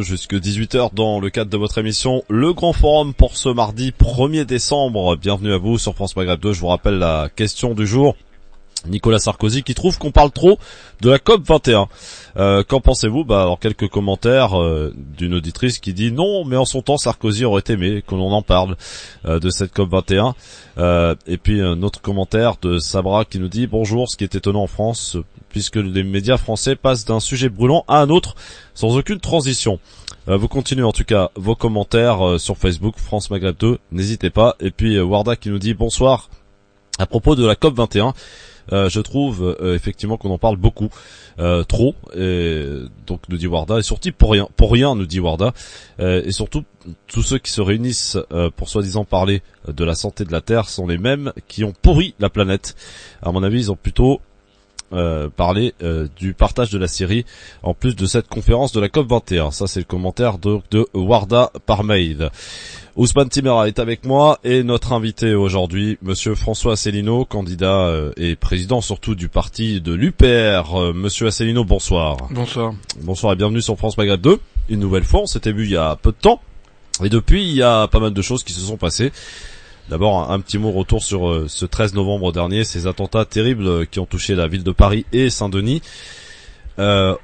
jusque 18h dans le cadre de votre émission Le Grand Forum pour ce mardi 1er décembre. Bienvenue à vous sur France Maghreb 2. Je vous rappelle la question du jour. Nicolas Sarkozy qui trouve qu'on parle trop de la COP 21. Euh, qu'en pensez-vous? Bah alors quelques commentaires euh, d'une auditrice qui dit non, mais en son temps Sarkozy aurait aimé que l'on en parle euh, de cette COP 21. et puis un autre commentaire de Sabra qui nous dit bonjour. Ce qui est étonnant en France, puisque les médias français passent d'un sujet brûlant à un autre sans aucune transition. vous continuez en tout cas vos commentaires sur Facebook France Maghreb 2, n'hésitez pas. Et puis Warda qui nous dit bonsoir à propos de la COP 21. Euh, je trouve euh, effectivement qu'on en parle beaucoup, euh, trop. Et donc nous dit Warda, et surtout pour rien, pour rien nous dit Warda, et surtout tous ceux qui se réunissent pour soi-disant parler de la santé de la Terre sont les mêmes qui ont pourri la planète. À mon avis, ils ont plutôt parlé du partage de la Syrie en plus de cette conférence de la COP 21. Ça c'est le commentaire de, de Warda par mail. Ousmane Timera est avec moi et notre invité aujourd'hui, Monsieur François Asselineau, candidat euh, et président surtout du parti de l'UPR. Euh, Monsieur Asselineau, bonsoir. Bonsoir. Bonsoir et bienvenue sur France Maghreb 2. Une nouvelle fois, on s'était vu il y a peu de temps et depuis il y a pas mal de choses qui se sont passées. D'abord un, petit mot retour sur euh, ce 13 novembre dernier, ces attentats terribles qui ont touché la ville de Paris et Saint-Denis.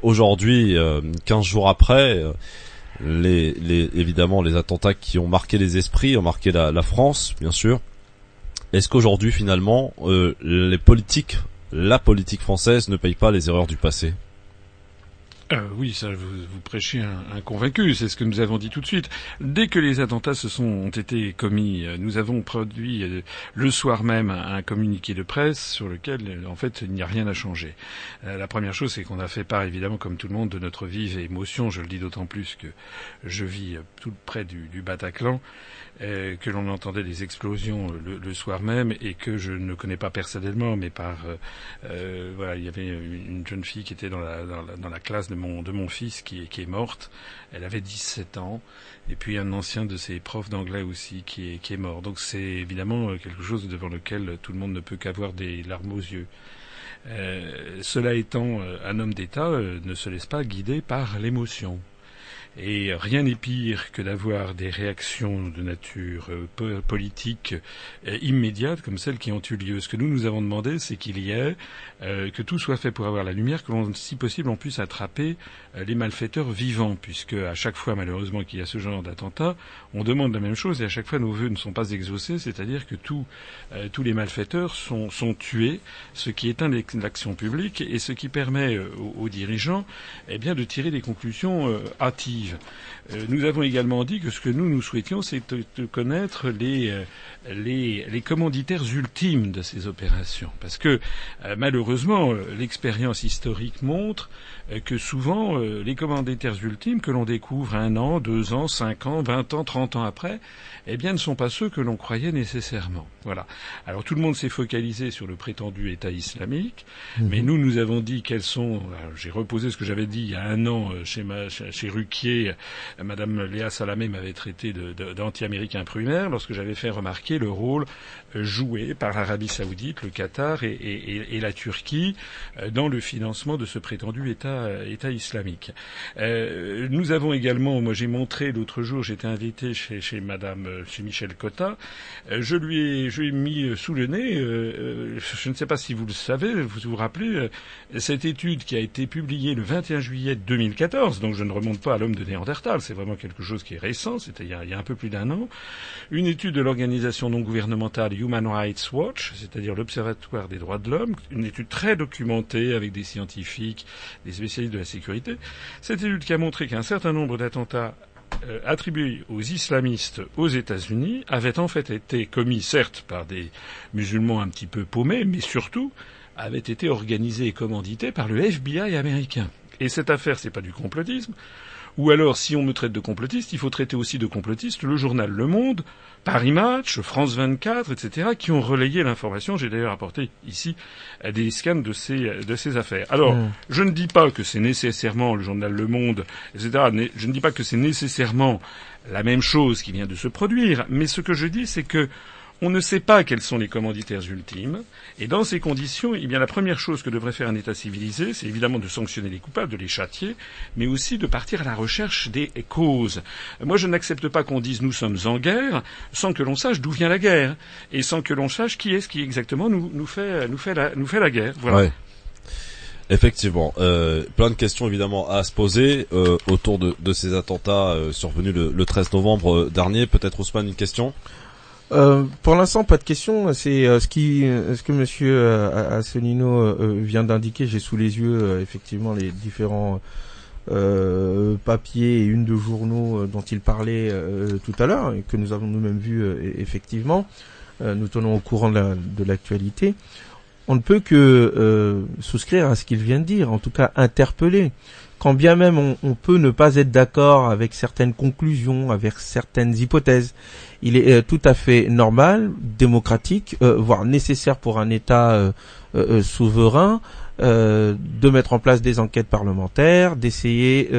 Aujourd'hui, 15 jours après les, les, évidemment les attentats qui ont marqué les esprits, ont marqué la, France, bien sûr. Est-ce qu'aujourd'hui, finalement, euh, les politiques, la politique française ne paye pas les erreurs du passé? Euh, oui, ça, vous, vous prêchez un, convaincu, c'est ce que nous avons dit tout de suite. Dès que les attentats se sont ont été commis, euh, nous avons produit euh, le soir même un, communiqué de presse sur lequel, en fait, il n'y a rien à changer. la première chose, c'est qu'on a fait part, évidemment, comme tout le monde, de notre vive émotion. Je le dis d'autant plus que je vis tout près du, du Bataclan. Euh, que l'on entendait des explosions le, le, soir même et que je ne connais pas personnellement, mais par euh, euh voilà, il y avait une jeune fille qui était dans la, dans la, classe de mon de mon fils qui, est morte. Elle avait 17 ans et puis un ancien de ses profs d'anglais aussi qui est mort. Donc c'est évidemment quelque chose devant lequel tout le monde ne peut qu'avoir des larmes aux yeux. Euh, cela étant, un homme d'État ne se laisse pas guider par l'émotion. Et rien n'est pire que d'avoir des réactions de nature euh, politique euh, immédiate comme celles qui ont eu lieu. Ce que nous nous avons demandé, c'est qu'il y ait euh, que tout soit fait pour avoir la lumière, que l'on, si possible, on puisse attraper les malfaiteurs vivants, puisque à chaque fois, malheureusement, qu'il y a ce genre d'attentat, on demande la même chose et à chaque fois nos vœux ne sont pas exaucés, c'est-à-dire que tous tous les malfaiteurs sont, sont tués, ce qui éteint l'action publique et ce qui permet aux, dirigeants, eh bien, de tirer des conclusions hâtives euh, oblige nous avons également dit que ce que nous, nous souhaitions, c'est de, connaître les, euh, les, les, commanditaires ultimes de ces opérations. Parce que, euh, malheureusement, l'expérience historique montre que souvent, les commanditaires ultimes que l'on découvre un an, deux ans, cinq ans, vingt ans, trente ans après, eh bien, ne sont pas ceux que l'on croyait nécessairement. Voilà. Alors, tout le monde s'est focalisé sur le prétendu État islamique, mhm. mais nous, nous avons dit quels sont. J'ai reposé ce que j'avais dit il y a un an chez, ma, chez Ruquier euh, Madame Léa Salamé m'avait traité d'anti-américain primaire lorsque j'avais fait remarquer le rôle euh, joué par l'Arabie saoudite, le Qatar et, la Turquie euh, dans le financement de ce prétendu État, islamique. nous avons également, moi j'ai montré l'autre jour, j'étais invité chez, Madame, chez Michel Cotta, je lui ai, je lui ai mis sous le nez, je ne sais pas si vous le savez, vous vous rappelez, cette étude qui a été publiée le 21 juillet 2014, donc je ne remonte pas à l'homme de Néandertal, c'est vraiment quelque chose qui est récent, c'était il, y a un peu plus d'un an, une étude de l'organisation non gouvernementale Human Rights Watch, c'est-à-dire l'Observatoire des droits de l'homme, une étude très documentée avec des scientifiques, des spécialistes de la sécurité, cette étude qui a montré qu'un certain nombre d'attentats euh, attribués aux islamistes aux États-Unis avaient en fait été commis, certes, par des musulmans un petit peu paumés, mais surtout avaient été organisés et commandités par le FBI américain. Et cette affaire, c'est pas du complotisme. Ou alors, si on me traite de complotiste, il faut traiter aussi de complotiste le journal Le Monde, Paris Match, France 24, etc., qui ont relayé l'information. J'ai d'ailleurs apporté ici des scans de ces, de ces affaires. Alors, hmm. je ne dis pas que c'est nécessairement le journal Le Monde, etc., je ne dis pas que c'est nécessairement la même chose qui vient de se produire, mais ce que je dis, c'est que On ne sait pas quels sont les commanditaires ultimes. Et dans ces conditions, eh la première chose que devrait faire un État civilisé, c'est évidemment de sanctionner les coupables, de les châtier, mais aussi de partir à la recherche des causes. Moi, je n'accepte pas qu'on dise nous sommes en guerre sans que l'on sache d'où vient la guerre et sans que l'on sache qui est-ce qui exactement nous, fait la guerre. Effectivement, euh, plein de questions évidemment à se poser euh, autour de, ces attentats euh, survenus le, le, 13 novembre dernier. Peut-être Ousmane une question? Euh, pour l'instant, pas de question. C'est euh, ce qui, ce que Monsieur Asselineau vient d'indiquer. J'ai sous les yeux effectivement les différents papiers et une de journaux dont il parlait tout à l'heure et que nous avons nous-mêmes vu effectivement. nous tenons au courant de l'actualité on ne peut que euh, souscrire à ce qu'il vient de dire, en tout cas interpeller. Quand bien même on, peut ne pas être d'accord avec certaines conclusions, avec certaines hypothèses, il est euh, tout à fait normal, démocratique, euh, voire nécessaire pour un État souverain euh, de mettre en place des enquêtes parlementaires, d'essayer,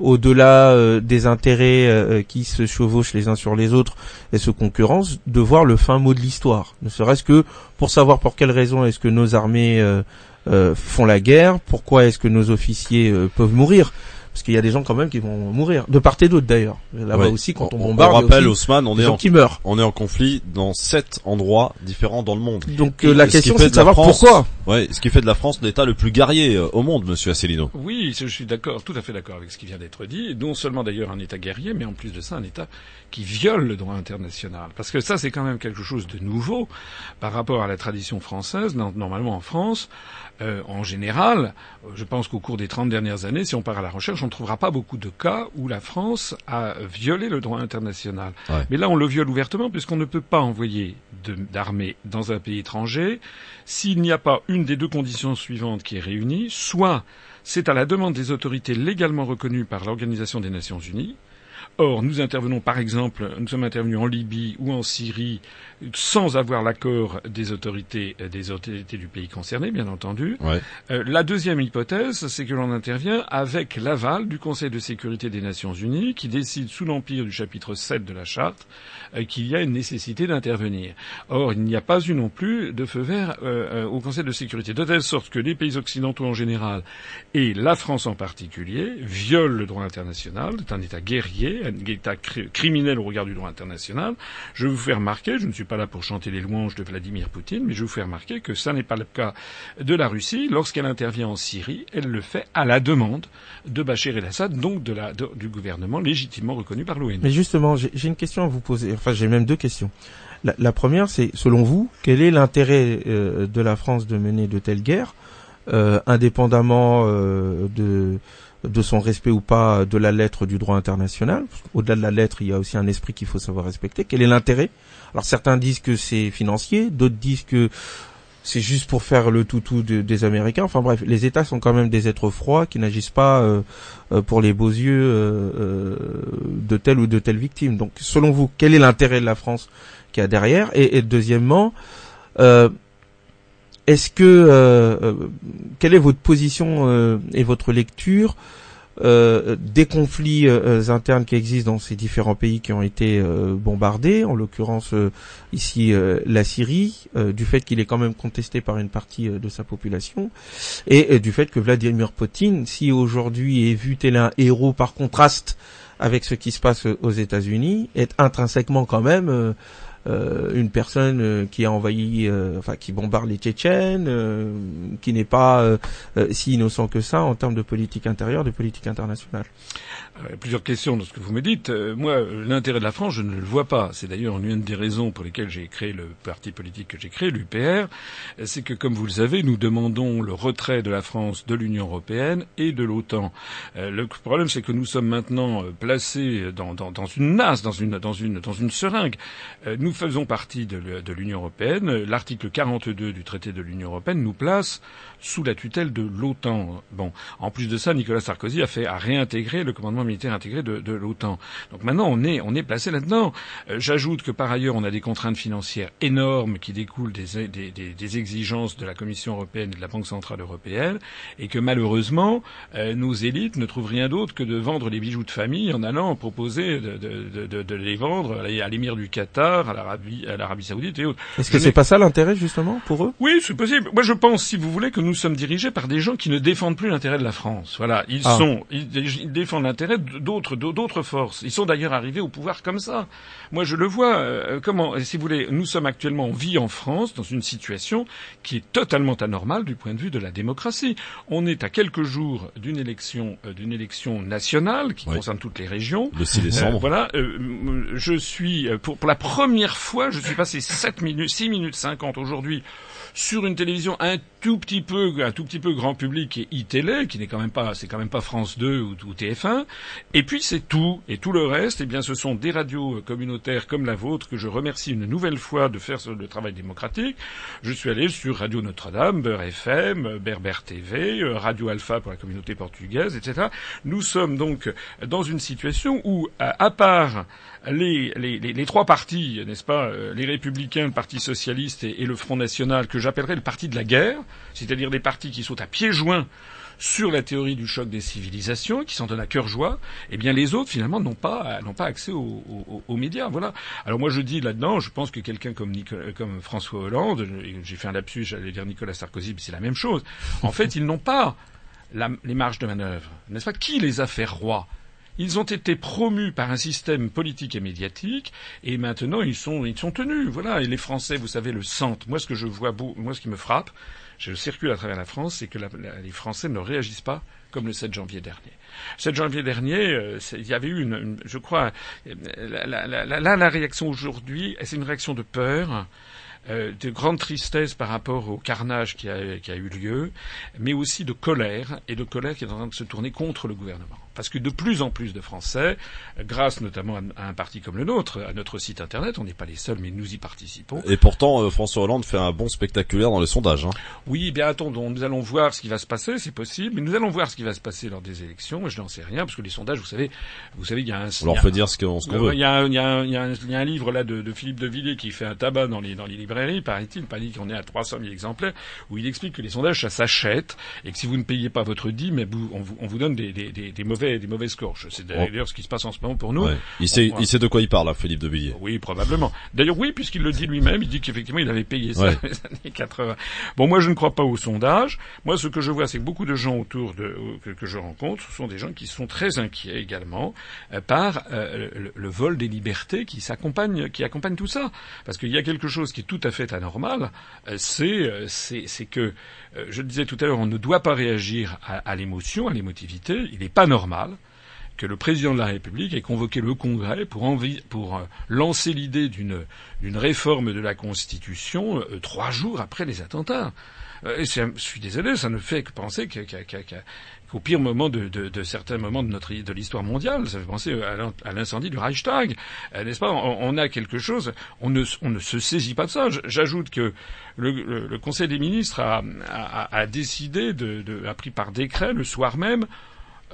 au-delà des intérêts qui se chevauchent les uns sur les autres et se concurrencent, de voir le fin mot de l'histoire. Ne serait-ce que pour savoir pour quelles raisons est-ce que nos armées font la guerre, pourquoi est-ce que nos officiers peuvent mourir? Parce qu'il y a des gens quand même qui vont mourir de part et d'autre d'ailleurs. Là-bas aussi, quand on, bombarde, on rappelle Ousmane, on est en, qui meurent. On est en conflit dans sept endroits différents dans le monde. Donc euh, la question c'est de savoir pourquoi. Ouais, ce qui fait de la France l'État le plus guerrier euh, au monde, Monsieur Asselineau. Oui, je suis d'accord, tout à fait d'accord avec ce qui vient d'être dit. Non seulement d'ailleurs un État guerrier, mais en plus de ça un État qui viole le droit international. Parce que ça, c'est quand même quelque chose de nouveau par rapport à la tradition française. Normalement, en France, euh, en général, je pense qu'au cours des 30 dernières années, si on part à la recherche, on ne trouvera pas beaucoup de cas où la France a violé le droit international. Mais là, on le viole ouvertement puisqu'on ne peut pas envoyer d'armée dans un pays étranger s'il n'y a pas une des deux conditions suivantes qui est réunie, soit c'est à la demande des autorités légalement reconnues par l'Organisation des Nations Unies, Or, nous intervenons par exemple, nous sommes intervenus en Libye ou en Syrie sans avoir l'accord des autorités, euh, des autorités du pays concerné, bien entendu. Euh, la deuxième hypothèse, c'est que l'on intervient avec l'aval du Conseil de sécurité des Nations Unies, qui décide sous l'empire du chapitre 7 de la charte euh, qu'il y a une nécessité d'intervenir. Or, il n'y a pas eu non plus de feu vert au Conseil de sécurité, de telle sorte que les pays occidentaux en général et la France en particulier violent le droit international, c'est un État guerrier, un État criminel au regard du droit international. Je vous fais remarquer, je ne suis pas là pour chanter les louanges de Vladimir Poutine, mais je vous fais remarquer que ça n'est pas le cas de la Russie. Lorsqu'elle intervient en Syrie, elle le fait à la demande de Bachar el-Assad, donc du gouvernement légitimement reconnu par l'ONU. Mais justement, j'ai une question à vous poser. Enfin, j'ai même deux questions. La, la première, c'est, selon vous, quel est l'intérêt euh, de la France de mener de telles guerres, euh, indépendamment euh, de de son respect ou pas de la lettre du droit international. Au-delà de la lettre, il y a aussi un esprit qu'il faut savoir respecter. Quel est l'intérêt? Alors certains disent que c'est financier, d'autres disent que c'est juste pour faire le toutou des Américains. Enfin bref, les États sont quand même des êtres froids qui n'agissent pas euh, euh, pour les beaux yeux euh, de telle ou de telle victime. Donc selon vous, quel est l'intérêt de la France qui a derrière? Et, et, deuxièmement, est-ce que quelle est votre position et votre lecture euh, des conflits euh, internes qui existent dans ces différents pays qui ont été euh, bombardés, en l'occurrence ici la Syrie, du fait qu'il est quand même contesté par une partie de sa population, et, du fait que Vladimir Poutine, si aujourd'hui est vu tel un héros par contraste avec ce qui se passe aux États-Unis, est intrinsèquement quand même euh, une personne euh, qui a envahi, euh, enfin qui bombarde les Tchétchènes, qui n'est pas si innocent que ça en termes de politique intérieure, de politique internationale. Plusieurs questions dans ce que vous me dites. moi, l'intérêt de la France, je ne le vois pas. C'est d'ailleurs une des raisons pour lesquelles j'ai créé le parti politique que j'ai créé, l'UPR. C'est que, comme vous le savez, nous demandons le retrait de la France de l'Union européenne et de l'OTAN. le problème, c'est que nous sommes maintenant placés dans, une nasse, dans une, dans une, dans une seringue. nous faisons partie de l'Union européenne. L'article 42 du traité de l'Union européenne nous place sous la tutelle de l'OTAN. Bon, en plus de ça, Nicolas Sarkozy a fait à réintégrer le commandement militaire intégré de, de l'OTAN. Donc maintenant, on est on est placé là-dedans. Euh, j'ajoute que par ailleurs, on a des contraintes financières énormes qui découlent des, des, des, des, exigences de la Commission européenne et de la Banque centrale européenne, et que malheureusement, euh, nos élites ne trouvent rien d'autre que de vendre les bijoux de famille en allant proposer de, de, de les vendre à l'émir du Qatar, à la l'Arabie, à l'Arabie Saoudite et autres. Est-ce que c'est pas ça l'intérêt justement pour eux? Oui, c'est possible. Moi, je pense, si vous voulez, que nous sommes dirigés par des gens qui ne défendent plus l'intérêt de la France. Voilà, ils Ah. sont, ils, ils défendent l'intérêt d'autres, d'autres forces. Ils sont d'ailleurs arrivés au pouvoir comme ça. Moi, je le vois. euh, comment, si vous voulez, nous sommes actuellement, on vit en France dans une situation qui est totalement anormale du point de vue de la démocratie. On est à quelques jours d'une élection, euh, d'une élection nationale qui Oui. concerne toutes les régions. Le 6 Euh, décembre. voilà, euh, je suis euh, pour, pour la première fois, je suis passé 7 minutes, 6 minutes 50 aujourd'hui sur une télévision un tout petit peu, un tout petit peu grand public et iTélé, qui n'est quand même pas, c'est quand même pas France 2 ou, ou TF1. Et puis c'est tout. Et tout le reste, eh bien, ce sont des radios communautaires comme la vôtre que je remercie une nouvelle fois de faire le travail démocratique. Je suis allé sur Radio Notre-Dame, Beurre FM, Berber TV, euh, Radio Alpha pour la communauté portugaise, etc. Nous sommes donc dans une situation où, à, part les, les, les, les trois partis, n'est-ce pas, euh, les Républicains, le Parti socialiste et, et le Front national, que j'appellerais le parti de la guerre, c'est-à-dire des partis qui sont à pieds joints sur la théorie du choc des civilisations, qui s'en donnent à cœur joie, eh bien les autres finalement n'ont pas pas accès aux, médias. Voilà. Alors moi je dis là-dedans, je pense que quelqu'un comme François Hollande, j'ai fait un lapsus, j'allais dire Nicolas Sarkozy, mais c'est la même chose. En fait, ils n'ont pas les marges de manœuvre, n'est-ce pas? Qui les a fait rois? Ils ont été promus par un système politique et médiatique, et maintenant ils sont, ils sont tenus. Voilà. Et les Français, vous savez, le sentent. Moi, ce que je vois, moi, ce qui me frappe, je circule à travers la France, c'est que la- les Français ne réagissent pas comme le 7 janvier dernier. Le 7 janvier dernier, euh, il y avait eu, une, je crois, euh, la, la, réaction aujourd'hui, c'est une réaction de peur. euh, de grande tristesse par rapport au carnage qui a eu lieu, mais aussi de colère, et de colère qui est en train de se tourner contre le gouvernement. Parce que de plus en plus de Français, grâce notamment à, un parti comme le nôtre, à notre site internet, on n'est pas les seuls, mais nous y participons. Et pourtant, euh, François Hollande fait un bon spectaculaire dans les sondages. Hein. Oui, eh bien attendons, nous allons voir ce qui va se passer, c'est possible, mais nous allons voir ce qui va se passer lors des élections. Je n'en sais rien, parce que les sondages, vous savez, vous savez, il y a un. On leur fait dire ce qu'on Euh, veut. Il y, a un, il, y a un, il, y a un, il y a un livre là de, de Philippe de Villiers qui fait un tabac dans les, dans les librairies, paraît-il, pas dit qu'on est à 300 000 exemplaires, où il explique que les sondages ça s'achète et que si vous ne payez pas votre dîme, on, vous, on vous donne des, des, des, des mauvais des mauvaises courses. C'est d'ailleurs ce qui se passe en ce moment pour nous. Ouais. Il sait, On- il sait de quoi il parle, là, Philippe de Villiers. Oui, probablement. D'ailleurs, oui, puisqu'il le dit lui-même, il dit qu'effectivement, il avait payé ça Ouais. les années 80. Bon, moi, je ne crois pas au sondage. Moi, ce que je vois, c'est que beaucoup de gens autour de euh, que, que je rencontre, ce sont des gens qui sont très inquiets également euh, par euh, le, le vol des libertés qui s'accompagne, qui accompagne tout ça. Parce qu'il y a quelque chose qui est tout à fait anormal, euh, c'est c'est c'est que je le disais tout à l'heure, on ne doit pas réagir à, à l'émotion, à l'émotivité. Il n'est pas normal que le président de la République ait convoqué le Congrès pour, euh, lancer l'idée d'une réforme de la Constitution euh, trois jours après les attentats. Euh, je suis désolé, ça ne fait que penser qu'au pire moment de, certains moments de notre de l'histoire mondiale, ça fait penser à l'in- à l'incendie du Reichstag, n'est-ce pas? On, a quelque chose, on ne, se saisit pas de ça. J'ajoute que le, Conseil des ministres a, décidé, a pris par décret le soir même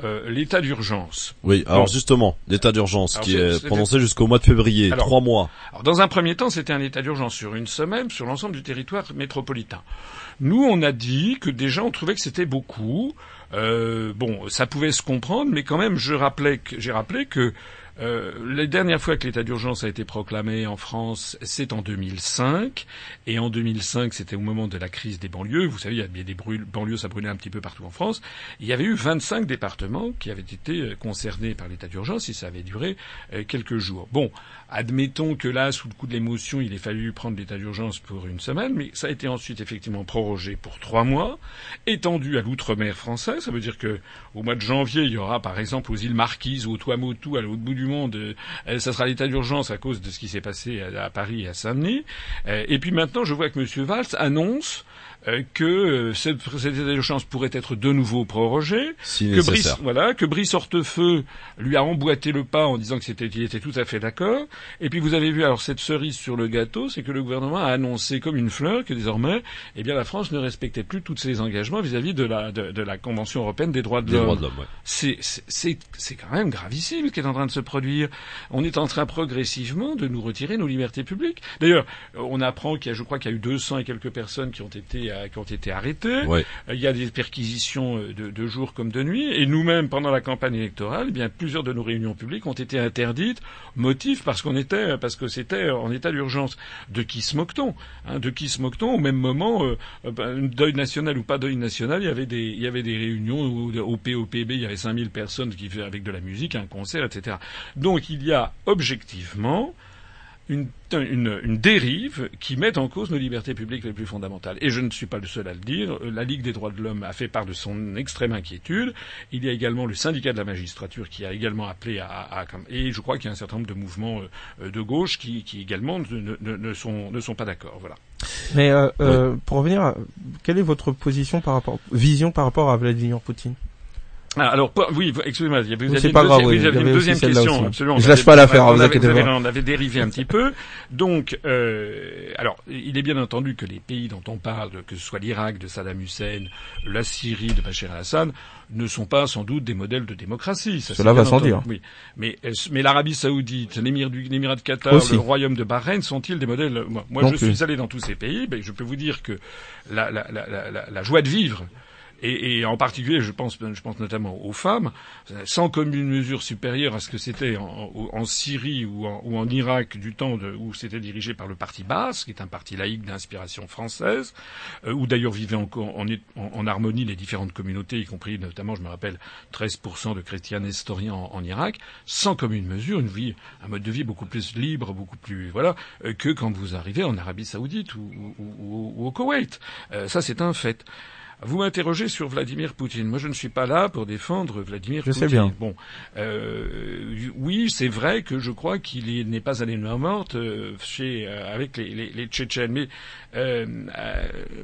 euh, l'état d'urgence. Oui, alors justement, l'état d'urgence qui est prononcé jusqu'au mois de février, Alors, trois mois. Alors, dans un premier temps, c'était un état d'urgence sur une semaine sur l'ensemble du territoire métropolitain. Nous, on a dit que déjà, on trouvait que c'était beaucoup. Euh, bon, ça pouvait se comprendre, mais quand même, je rappelais que, j'ai rappelé que euh, les dernières fois que l'état d'urgence a été proclamé en France, c'est en 2005. Et en 2005, c'était au moment de la crise des banlieues. Vous savez, il y avait des brûles, banlieues, ça brûlait un petit peu partout en France. Il y avait eu 25 départements qui avaient été euh, concernés par l'état d'urgence et ça avait duré euh, quelques jours. Bon, admettons que là, sous le coup de l'émotion, il ait fallu prendre l'état d'urgence pour une semaine, mais ça a été ensuite effectivement prorogé pour trois mois, étendu à l'outre-mer français. Ça veut dire que au mois de janvier, il y aura par exemple aux îles Marquises au Tuamotu, à l'autre bout du monde, euh, ça sera l'état d'urgence à cause de ce qui s'est passé à, à Paris et à Saint-Denis. Euh, et puis maintenant, je vois que M. Valls annonce euh, que euh, cette, cet état d'urgence pourrait être de nouveau prorogé, Si que Brice, voilà, que Brice Hortefeux lui a emboîté le pas en disant que c'était, qu'il était tout à fait d'accord. Et puis vous avez vu alors cette cerise sur le gâteau, c'est que le gouvernement a annoncé comme une fleur que désormais, eh bien la France ne respectait plus tous ses engagements vis-à-vis de la de, de la Convention européenne des droits de l'homme. ouais. C'est c'est c'est quand même gravissime ce qui est en train de se produire. On est en train progressivement de nous retirer nos libertés publiques. D'ailleurs, on apprend qu'il y a, je crois qu'il y a eu 200 et quelques personnes qui ont été euh, qui ont été arrêtés. Ouais. Euh, Il y a des perquisitions euh, de, de jour comme de nuit. Et nous-mêmes, pendant la campagne électorale, eh bien plusieurs de nos réunions publiques ont été interdites. Motif parce qu'on était, parce que c'était en état d'urgence. De qui se moque-t-on hein, De qui se moque-t-on Au même moment, euh, ben, deuil national ou pas deuil national, il y avait des, il y avait des réunions où, au POPB, il y avait 5000 personnes qui faisaient avec de la musique, un concert, etc. Donc il y a objectivement une, une, une, dérive qui met en cause nos libertés publiques les plus fondamentales. Et je ne suis pas le seul à le dire. La Ligue des droits de l'homme a fait part de son extrême inquiétude. Il y a également le syndicat de la magistrature qui a également appelé à... à, à et je crois qu'il y a un certain nombre de mouvements euh, de gauche qui, qui également ne, ne, ne, sont, ne sont pas d'accord. Voilà. Mais euh, oui. euh, pour revenir, à, quelle est votre position par rapport, vision par rapport à Vladimir Poutine? Ah, alors, oui, excusez-moi, vous aviez une, deuxième, grave, oui, vous aviez une deuxième question, absolument. Je lâche pas l'affaire, on, avait, inquiétez vous avez, pas. on avait dérivé un petit peu. Donc, euh, alors, il est bien entendu que les pays dont on parle, que ce soit l'Irak de Saddam Hussein, la Syrie de Bachar al-Assad, ne sont pas sans doute des modèles de démocratie. Ça, Cela va sans dire. Oui, mais mais l'Arabie Saoudite, l'Émirat de Qatar, Aussi. le Royaume de Bahreïn sont-ils des modèles? Moi, moi je suis allé dans tous ces pays, mais je peux vous dire que la, la, la, la, la joie de vivre et, et, en particulier, je pense, je pense notamment aux femmes, sans commune mesure supérieure à ce que c'était en, Syrie ou en, Irak du temps où c'était dirigé par le parti Baas, qui est un parti laïque d'inspiration française, euh, où d'ailleurs vivaient en, en, harmonie les différentes communautés, y compris notamment, je me rappelle, 13% de chrétiens nestoriens en, Irak, sans commune mesure, une vie, un mode de vie beaucoup plus libre, beaucoup plus voilà, euh, que quand vous arrivez en Arabie Saoudite ou, ou, ou au Koweït. Euh, ça, c'est un fait. Vous m'interrogez sur Vladimir Poutine. Moi, je ne suis pas là pour défendre Vladimir je Poutine. Je sais bien. Bon, euh, oui, c'est vrai que je crois qu'il n'est pas allé main morte euh, chez euh, avec les, les, les Tchétchènes. Mais euh,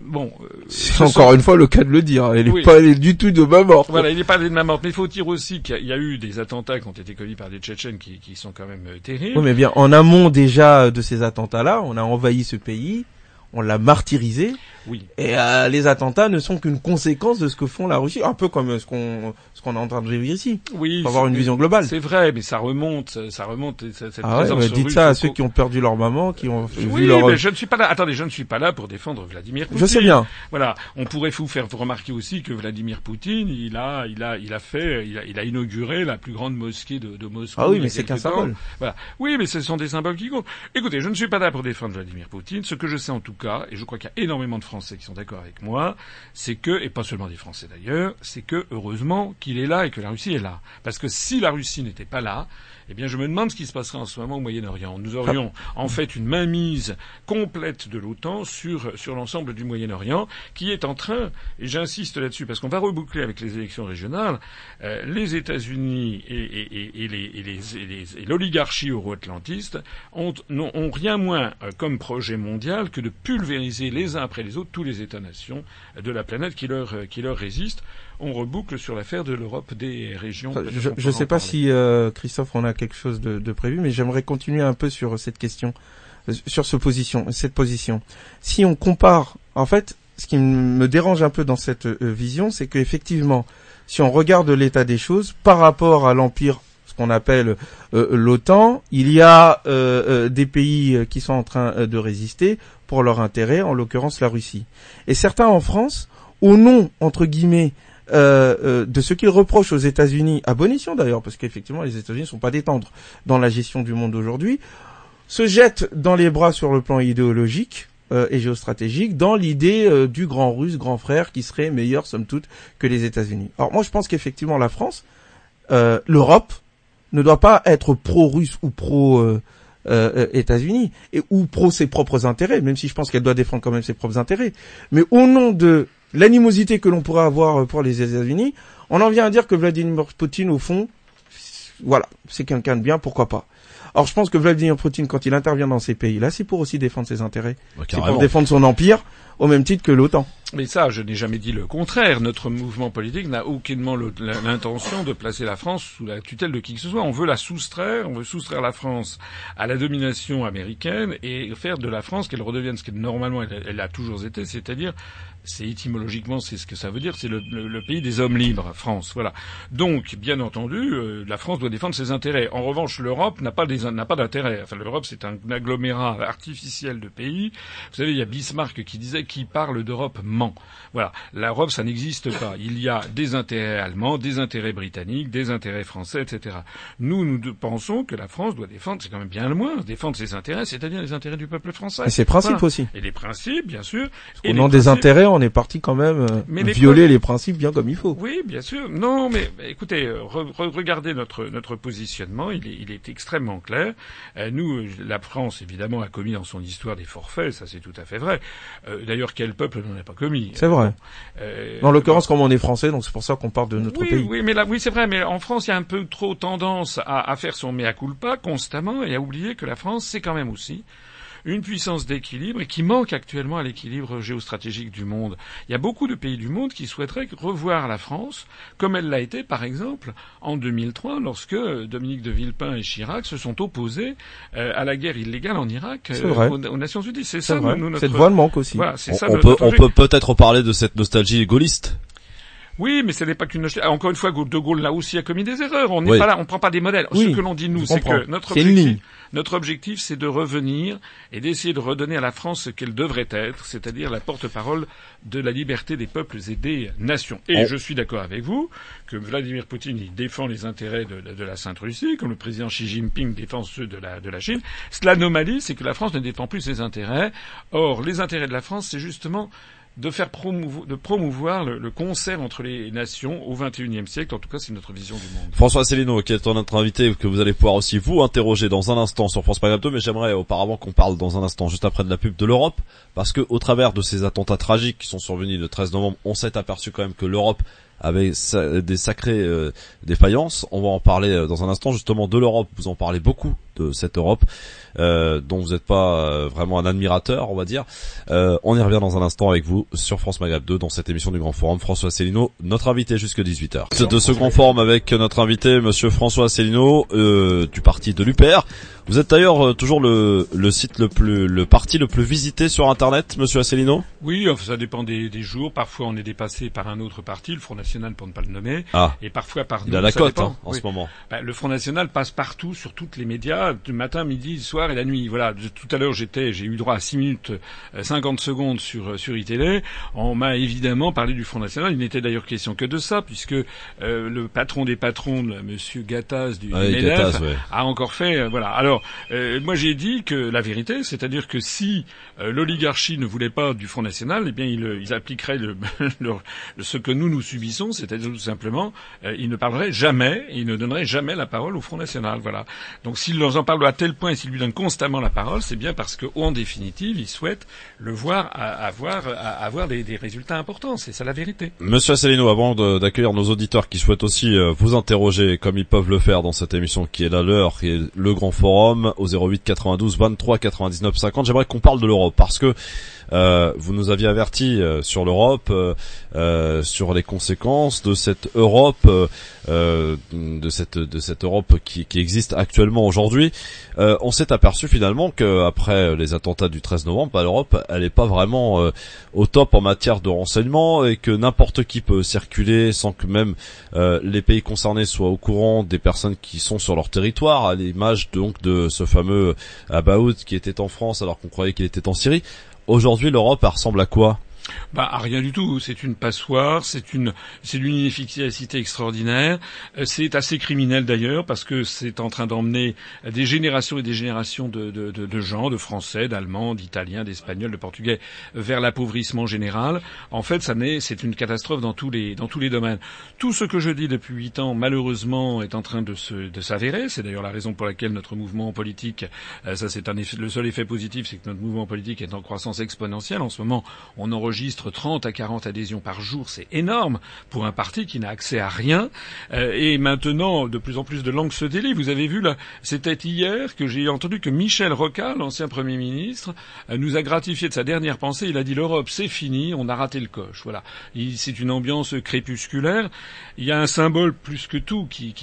bon, c'est encore une fois le cas de le dire. Il n'est oui. pas allé du tout de main morte. Voilà, il n'est pas allé de main morte. Mais il faut dire aussi qu'il y, y, a eu des attentats qui ont été commis par des Tchétchènes qui, qui sont quand même terribles. Oui, mais bien en amont déjà de ces attentats-là, on a envahi ce pays on l'a martyrisé. Oui. Et euh, les attentats ne sont qu'une conséquence de ce que font la Russie, un peu comme ce qu'on ce qu'on est en train de vivre ici. Oui. Pour avoir une vision globale. C'est vrai, mais ça remonte, ça remonte. Cette ah ouais, dites ça à ceux qui ont perdu leur maman, qui ont oui, vu leur. mais je ne suis pas là. Attendez, je ne suis pas là pour défendre Vladimir Poutine. Je sais bien. Voilà. On pourrait vous faire remarquer aussi que Vladimir Poutine, il a, il a, il a fait, il a, il a inauguré la plus grande mosquée de, de Moscou. Ah oui, mais c'est qu'un symbole. Voilà. Oui, mais ce sont des symboles qui comptent. Écoutez, je ne suis pas là pour défendre Vladimir Poutine. Ce que je sais en tout et je crois qu'il y a énormément de Français qui sont d'accord avec moi, c'est que, et pas seulement des Français d'ailleurs, c'est que heureusement qu'il est là et que la Russie est là. Parce que si la Russie n'était pas là, eh bien, je me demande ce qui se passerait en ce moment au Moyen-Orient. Nous aurions en fait une mainmise complète de l'OTAN sur sur l'ensemble du Moyen-Orient, qui est en train, et j'insiste là-dessus parce qu'on va reboucler avec les élections régionales, euh, les États-Unis et, et, et, les, et, les, et l'oligarchie euro-atlantiste ont, ont rien moins euh, comme projet mondial que de pulvériser les uns après les autres tous les États-nations de la planète qui leur qui leur résistent on reboucle sur l'affaire de l'Europe des régions. Enfin, je ne sais pas si euh, Christophe on a quelque chose de, de prévu, mais j'aimerais continuer un peu sur cette question, euh, sur ce position, cette position. Si on compare, en fait, ce qui me dérange un peu dans cette euh, vision, c'est qu'effectivement, si on regarde l'état des choses par rapport à l'empire, ce qu'on appelle euh, l'OTAN, il y a des pays qui sont en train de résister pour leur intérêt, en l'occurrence la Russie. Et certains en France, au nom entre guillemets euh, euh, de ce qu'ils reprochent aux États-Unis, à bon escient d'ailleurs, parce qu'effectivement les États-Unis ne sont pas détendres dans la gestion du monde aujourd'hui, se jettent dans les bras sur le plan idéologique euh, et géostratégique dans l'idée du grand russe, grand frère, qui serait meilleur somme toute que les États-Unis. Alors moi je pense qu'effectivement la France, l'Europe, ne doit pas être pro-russe ou pro États-Unis et ou pro ses propres intérêts, même si je pense qu'elle doit défendre quand même ses propres intérêts. Mais au nom de l'animosité que l'on pourrait avoir pour les États-Unis, on en vient à dire que Vladimir Poutine, au fond, voilà, c'est quelqu'un de bien, pourquoi pas. Alors je pense que Vladimir Poutine, quand il intervient dans ces pays-là, c'est pour aussi défendre ses intérêts, bah, c'est pour défendre son empire, au même titre que l'OTAN. Mais ça, je n'ai jamais dit le contraire. Notre mouvement politique n'a aucunement l'intention de placer la France sous la tutelle de qui que ce soit. On veut la soustraire, on veut soustraire la France à la domination américaine et faire de la France qu'elle redevienne ce qu'elle normalement elle, elle, a toujours été, c'est-à-dire c'est étymologiquement c'est ce que ça veut dire, c'est le, le, le, pays des hommes libres, France. Voilà. Donc, bien entendu, euh, la France doit défendre ses intérêts. En revanche, l'Europe n'a pas n'a pas d'intérêt. Enfin, l'Europe c'est un agglomérat artificiel de pays. Vous savez, il y a Bismarck qui disait qui parle d'Europe ment. Voilà, l'Europe, ça n'existe pas. Il y a des intérêts allemands, des intérêts britanniques, des intérêts français, etc. Nous, nous pensons que la France doit défendre, c'est quand même bien le moins, défendre ses intérêts, c'est-à-dire les intérêts du peuple français. Et ses principes aussi. Et les principes, bien sûr. Au nom des intérêts, on est parti quand même euh, violer les principes bien comme il faut. Oui, bien sûr. Non, mais écoutez, euh, regardez notre notre positionnement, il est, il est extrêmement clair. Euh, nous, la France, évidemment, a commis dans son histoire des forfaits, ça c'est tout à fait vrai. D'ailleurs, quel peuple n'en a pas commis C'est vrai. Euh, en l'occurrence, comme on est français, donc c'est pour ça qu'on parle de notre pays. Oui, mais là, oui, c'est vrai. Mais en France, il y a un peu trop tendance à, à faire son mea culpa constamment et à oublier que la France, c'est quand même aussi une puissance d'équilibre et qui manque actuellement à l'équilibre géostratégique du monde. Il y a beaucoup de pays du monde qui souhaiteraient revoir la France comme elle l'a été, par exemple, en 2003, lorsque Dominique de Villepin et Chirac se sont opposés euh, à la guerre illégale en Irak euh, aux, Nations Unies. C'est ça, notre... cette voie manque aussi. on, peut, on peut peut-être parler de cette nostalgie gaulliste. Oui, mais ce n'est pas qu'une encore une fois De Gaulle là aussi a commis des erreurs. On n'est pas là, on prend pas des modèles. Ce que l'on dit nous, c'est que notre objectif, notre objectif, c'est de revenir et d'essayer de redonner à la France ce qu'elle devrait être, c'est-à-dire la porte-parole de la liberté des peuples et des nations. Et je suis d'accord avec vous que Vladimir Poutine il défend les intérêts de, de la Sainte Russie, comme le président Xi Jinping défend ceux de la, de la Chine. L'anomalie, c'est que la France ne défend plus ses intérêts. Or, les intérêts de la France, c'est justement de faire promouvoir, le, concert entre les nations au XXIe siècle. En tout cas, c'est notre vision du monde. François Asselineau, qui est notre invité, que vous allez pouvoir aussi vous interroger dans un instant sur France Maghreb 2, mais j'aimerais auparavant qu'on parle dans un instant, juste après de la pub, de l'Europe, parce que au travers de ces attentats tragiques qui sont survenus le 13 novembre, on s'est aperçu quand même que l'Europe avait des sacrées euh, défaillances. On va en parler euh, dans un instant justement de l'Europe. Vous en parlez beaucoup de cette Europe euh, dont vous n'êtes pas vraiment un admirateur, on va dire. on y revient dans un instant avec vous sur France Maghreb 2 dans cette émission du Grand Forum. François Célineau, notre invité jusque 18h. De ce Grand Forum avec notre invité, Monsieur François Célineau du parti de l'UPR. Vous êtes d'ailleurs toujours le, le site le plus, le parti le plus visité sur Internet, Monsieur Asselineau? Oui, ça dépend des, des, jours. Parfois, on est dépassé par un autre parti, le Front National pour ne pas le nommer, ah. et parfois par. Il a la cote hein, en ce moment. Ben, le Front National passe partout sur toutes les médias, du matin, midi, soir et la nuit. Voilà. Tout à l'heure, j'étais, j'ai eu droit à 6 minutes 50 euh, secondes sur euh, sur iTélé. On m'a évidemment parlé du Front National. Il n'était d'ailleurs question que de ça, puisque euh, le patron des patrons, Monsieur Gattaz du, MEDEF, a encore fait. voilà. Alors, moi, j'ai dit que la vérité, c'est-à-dire que si l'oligarchie ne voulait pas du Front National, eh bien, ils, ils appliqueraient ce que nous nous subissons, c'est-à-dire tout simplement, ils ne parleraient jamais, ils ne donneraient jamais la parole au Front National. Voilà. Donc, s'ils en parlent à tel point et s'ils lui donnent constamment la parole, c'est bien parce qu'en définitive, ils souhaitent le voir avoir, des, des résultats importants. C'est ça la vérité. Monsieur Asselineau, avant d'accueillir nos auditeurs qui souhaitent aussi euh, vous interroger comme ils peuvent le faire dans cette émission qui est la leur, qui est le grand forum au 08 92 23 99 50, j'aimerais qu'on parle de l'Europe parce que euh, vous nous aviez averti euh, sur l'Europe, euh, sur les conséquences de cette Europe, de cette de cette Europe qui, qui existe actuellement aujourd'hui. on s'est aperçu finalement qu'après les attentats du 13 novembre, bah, l'Europe, elle n'est pas vraiment au top en matière de renseignement et que n'importe qui peut circuler sans que même les pays concernés soient au courant des personnes qui sont sur leur territoire, à l'image donc de ce fameux Abaoud qui était en France alors qu'on croyait qu'il était en Syrie. Aujourd'hui, l'Europe, ressemble à quoi? Bah rien du tout. C'est une passoire, c'est une c'est d'une inefficacité extraordinaire. Euh, c'est assez criminel d'ailleurs parce que c'est en train d'emmener des générations et des générations de, de, de, de gens, de Français, d'Allemands, d'Italiens, d'Espagnols, de Portugais vers l'appauvrissement général. En fait, ça n'est c'est une catastrophe dans tous les dans tous les domaines. Tout ce que je dis depuis huit ans, malheureusement, est en train de se de s'avérer. C'est d'ailleurs la raison pour laquelle notre mouvement politique, euh, ça c'est un effet, le seul effet positif, c'est que notre mouvement politique est en croissance exponentielle. En ce moment, on enregistre enregistre 30 à 40 adhésions par jour, c'est énorme pour un parti qui n'a accès à rien. Euh, et maintenant, de plus en plus de langues se délient. Vous avez vu là, c'était hier que j'ai entendu que Michel Rocard, l'ancien Premier ministre, euh, nous a gratifié de sa dernière pensée. Il a dit l'Europe, c'est fini, on a raté le coche. Voilà. C'est une ambiance crépusculaire. Il y a un symbole plus que tout qui,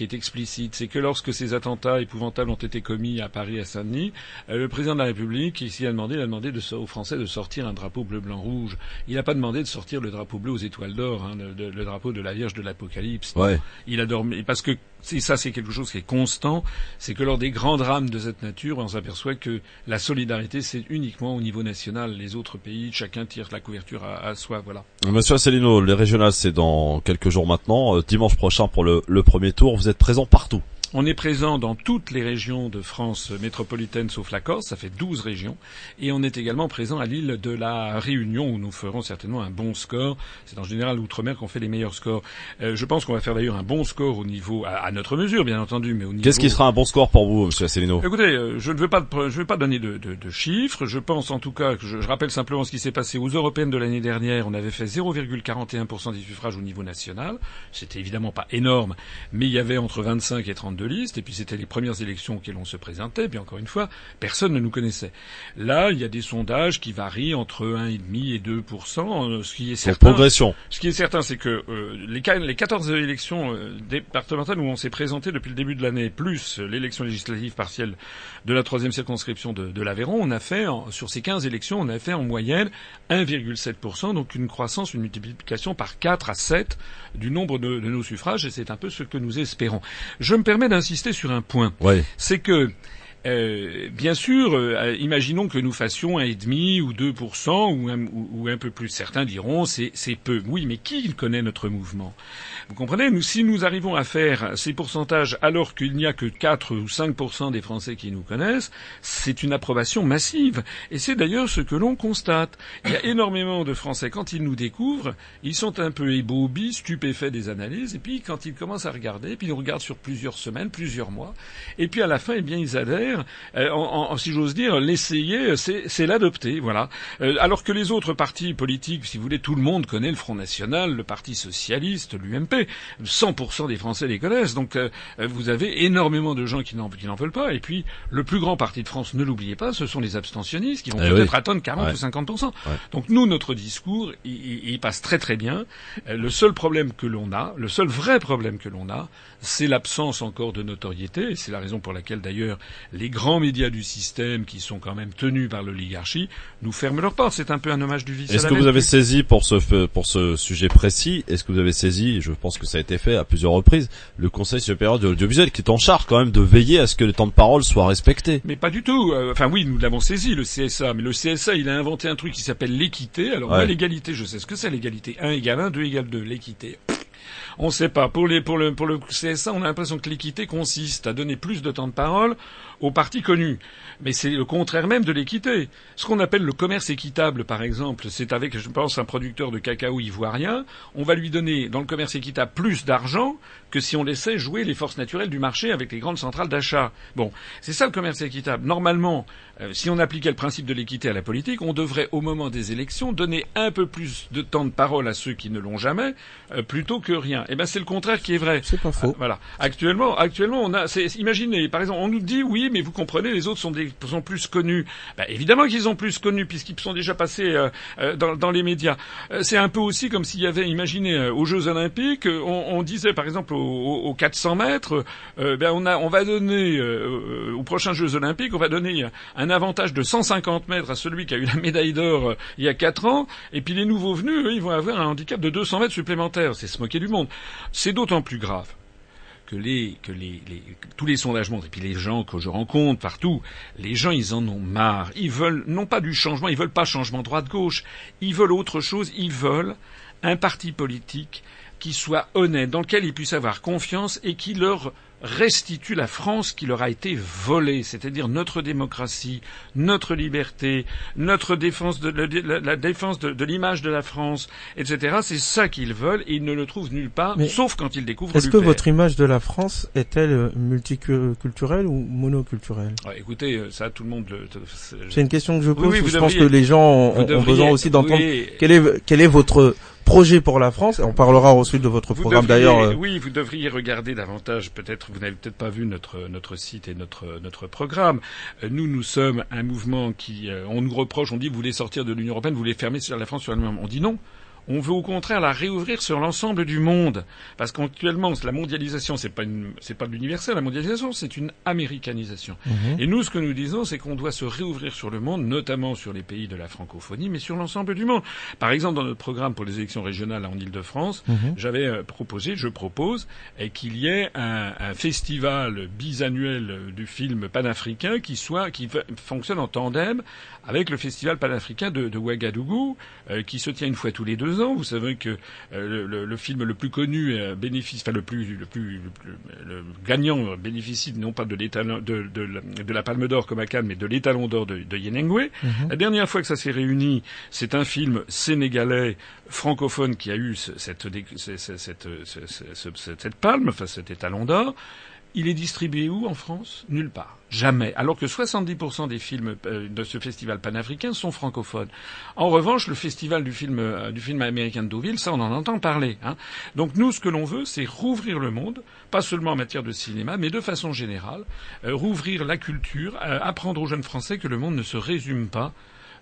est explicite. C'est que lorsque ces attentats épouvantables ont été commis à Paris, à Saint-Denis, euh, le président de la République, ici a demandé, il a demandé de, aux Français de sortir un drapeau bleu, blanc, rouge rouge. Il n'a pas demandé de sortir le drapeau bleu aux étoiles d'or, hein, le, le, drapeau de la Vierge de l'Apocalypse. Ouais. Il a dormi parce que c'est ça, c'est quelque chose qui est constant. C'est que lors des grands drames de cette nature, on s'aperçoit que la solidarité, c'est uniquement au niveau national. Les autres pays, chacun tire la couverture à, à soi. Voilà. Monsieur Asselineau, les régionales, c'est dans quelques jours maintenant. Euh, dimanche prochain pour le, le premier tour. Vous êtes présent partout. On est présent dans toutes les régions de France métropolitaine sauf la Corse, ça fait 12 régions. Et on est également présent à l'île de la Réunion où nous ferons certainement un bon score. C'est en général l'outre-mer qu'on fait les meilleurs scores. Euh, je pense qu'on va faire d'ailleurs un bon score au niveau, à, à notre mesure bien entendu, mais au niveau... Qu'est-ce qui sera un bon score pour vous, monsieur Asselineau? Écoutez, euh, je ne veux pas, je veux pas donner de, de, de, chiffres. Je pense en tout cas que je, je rappelle simplement ce qui s'est passé aux européennes de l'année dernière. On avait fait 0,41% des suffrages au niveau national. C'était évidemment pas énorme, mais il y avait entre 25 et 32 listes. Et puis c'était les premières élections auxquelles on se présentait. Puis encore une fois, personne ne nous connaissait. Là, il y a des sondages qui varient entre 1,5 et 2% ce qui est certain. progression. Ce qui est certain, c'est que euh, les, les 14 élections euh, départementales où on s'est présenté depuis le début de l'année, plus l'élection législative partielle de la troisième circonscription de, de l'Aveyron, on a fait en, sur ces 15 élections, on a fait en moyenne 1,7% donc une croissance, une multiplication par 4 à 7 du nombre de, de nos suffrages, et c'est un peu ce que nous espérons. Je me permets d'insister sur un point. Ouais. C'est que euh, bien sûr, euh, imaginons que nous fassions un et demi ou 2% ou un, ou, un peu plus. Certains diront c'est c'est peu. Oui, mais qui connaît notre mouvement? Vous comprenez? Nous, si nous arrivons à faire ces pourcentages alors qu'il n'y a que 4 ou 5% des Français qui nous connaissent, c'est une approbation massive. Et c'est d'ailleurs ce que l'on constate. Il y a énormément de Français quand ils nous découvrent, ils sont un peu ébobis, stupéfaits des analyses, et puis quand ils commencent à regarder, puis ils regardent sur plusieurs semaines, plusieurs mois, et puis à la fin, eh bien, ils adhèrent euh, en, en, si j'ose dire, l'essayer, c'est l'adopter, voilà. Euh, alors que les autres partis politiques, si vous voulez, tout le monde connaît le Front National, le Parti Socialiste, l'UMP. 100% des Français les connaissent. Donc euh, vous avez énormément de gens qui n'en veulent pas. Et puis le plus grand parti de France, ne l'oubliez pas, ce sont les abstentionnistes qui vont Eh peut-être oui. atteindre 40 Ouais. ou 50%. Ouais. Donc nous, notre discours, il, il- passe très très bien. Euh, Le seul problème que l'on a, le seul vrai problème que l'on a, c'est l'absence encore de notoriété. C'est la raison pour laquelle d'ailleurs les grands médias du système, qui sont quand même tenus par l'oligarchie, nous ferment leurs portes. C'est un peu un hommage du vice. Est-ce que vous avez saisi pour ce pour ce sujet précis Est-ce que vous avez saisi Je pense que ça a été fait à plusieurs reprises. Le Conseil supérieur de l'audiovisuel qui est en charge quand même de veiller à ce que les temps de parole soient respectés? Mais pas du tout. Euh, Enfin oui, nous l'avons saisi, le CSA. Mais le CSA, il a inventé un truc qui s'appelle l'équité. Alors Ouais. moi, l'égalité, je sais ce que c'est l'égalité. 1 égale 1, 2 égale 2. L'équité. On ne sait pas. Pour, les, pour, le, pour le CSA, on a l'impression que l'équité consiste à donner plus de temps de parole aux partis connus. Mais c'est le contraire même de l'équité. Ce qu'on appelle le commerce équitable, par exemple, c'est avec, je pense, un producteur de cacao ivoirien. On va lui donner, dans le commerce équitable, plus d'argent que si on laissait jouer les forces naturelles du marché avec les grandes centrales d'achat. Bon, c'est ça le commerce équitable. Normalement, euh, si on appliquait le principe de l'équité à la politique, on devrait, au moment des élections, donner un peu plus de temps de parole à ceux qui ne l'ont jamais, euh, plutôt que rien. Eh ben, c'est le contraire qui est vrai. C'est pas faux. Ah, Voilà. Actuellement, actuellement, on a. Imaginez, par exemple, on nous dit oui, mais vous comprenez, les autres sont, plus connus. Ben, évidemment qu'ils sont plus connus puisqu'ils sont déjà passés euh, euh, dans, les médias. Euh, c'est un peu aussi comme s'il y avait, imaginez, aux Jeux Olympiques, on, disait par exemple aux, aux- aux 400 mètres, euh, ben on a, on va donner aux prochains Jeux Olympiques, on va donner un avantage de 150 mètres à celui qui a eu la médaille d'or il y a 4 ans, et puis les nouveaux venus, eux, ils vont avoir un handicap de 200 mètres supplémentaires. C'est se moquer du monde. C'est d'autant plus grave que les que les, tous les sondages montrent et puis les gens que je rencontre partout, les gens ils en ont marre. Ils veulent non pas du changement, ils veulent pas changement droite gauche, ils veulent autre chose, ils veulent un parti politique qui soit honnête, dans lequel ils puissent avoir confiance et qui leur restitue la France qui leur a été volée, c'est-à-dire notre démocratie, notre liberté, notre défense de la, défense de, de l'image de la France, etc. C'est ça qu'ils veulent et ils ne le trouvent nulle part, Mais sauf quand ils découvrent Est-ce que votre image de la France est-elle euh, multiculturelle ou monoculturelle? Ouais, écoutez, euh, ça, tout le monde le. c'est- une question que je pose. oui, vous je pense que les gens ont, ont besoin aussi d'entendre oui, quel est quel est votre projet pour la France. On parlera ensuite de votre vous programme d'ailleurs. euh, Oui, vous devriez regarder davantage. Peut-être vous n'avez peut-être pas vu notre notre site et notre notre programme. Euh, Nous, nous sommes un mouvement qui, euh, on nous reproche, on dit vous voulez sortir de l'Union européenne, vous voulez fermer sur la France sur elle-même. On dit non. On veut au contraire la réouvrir sur l'ensemble du monde, parce qu'actuellement la mondialisation c'est pas une, c'est pas de l'universel, la mondialisation c'est une américanisation. Mhm. Et nous ce que nous disons c'est qu'on doit se réouvrir sur le monde, notamment sur les pays de la francophonie, mais sur l'ensemble du monde. Par exemple dans notre programme pour les élections régionales en Île-de-France, Mhm. j'avais euh, proposé, je propose, qu'il y ait un, un festival bisannuel euh, du film panafricain qui soit qui fonctionne en tandem avec le festival panafricain de, de Ouagadougou, euh, qui se tient une fois tous les deux ans. Vous savez que euh, le, le- film le plus connu euh, bénéficie, enfin le plus le plus le, plus- le gagnant euh, bénéficie non pas de l'étalon de, de, la- de la Palme d'Or comme à Cannes, mais de l'étalon d'or de, de Yenengwe. Mhm. La dernière fois que ça s'est réuni, c'est un film sénégalais francophone qui a eu ce- cette, cette, ce- ce- ce- cette, cette palme, enfin cet étalon d'or. Il est distribué où en France? Nulle part. Jamais. Alors que 70% des films euh, de ce festival panafricain sont francophones. En revanche, le festival du film, euh, américain de Deauville, ça on en entend parler. Hein. Donc nous, ce que l'on veut, c'est rouvrir le monde, pas seulement en matière de cinéma, mais de façon générale, euh, rouvrir la culture, apprendre aux jeunes Français que le monde ne se résume pas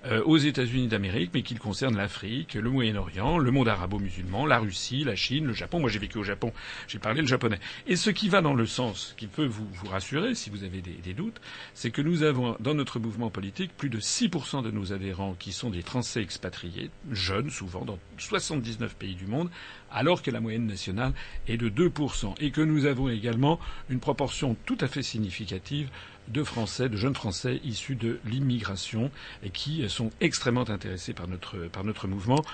euh, aux États-Unis d'Amérique, mais qu'il concerne l'Afrique, le Moyen-Orient, le monde arabo-musulman, la Russie, la Chine, le Japon. Moi, j'ai vécu au Japon, j'ai parlé le japonais. Et ce qui va dans le sens qui peut vous, rassurer, si vous avez des, des doutes, c'est que nous avons dans notre mouvement politique plus de 6% de nos adhérents qui sont des Français expatriés, jeunes souvent, dans 79 pays du monde, alors que la moyenne nationale est de 2%. Et que nous avons également une proportion tout à fait significative de Français, de jeunes Français issus de l'immigration et qui sont extrêmement intéressés par notre par notre mouvement,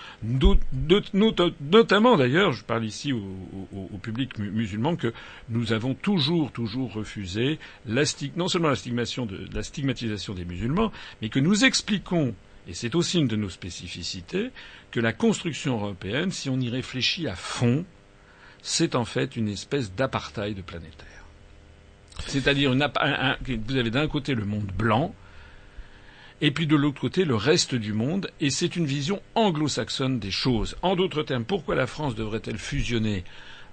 notamment d'ailleurs, je parle ici au, public mu- musulman que nous avons toujours toujours refusé la non seulement la stigmatisation, de, la stigmatisation des musulmans, mais que nous expliquons et c'est aussi une de nos spécificités que la construction européenne, si on y réfléchit à fond, c'est en fait une espèce d'apartheid planétaire. C'est-à-dire un- vous avez d'un côté le monde blanc, et puis de l'autre côté le reste du monde, et c'est une vision anglo-saxonne des choses. En d'autres termes, pourquoi la France devrait-elle fusionner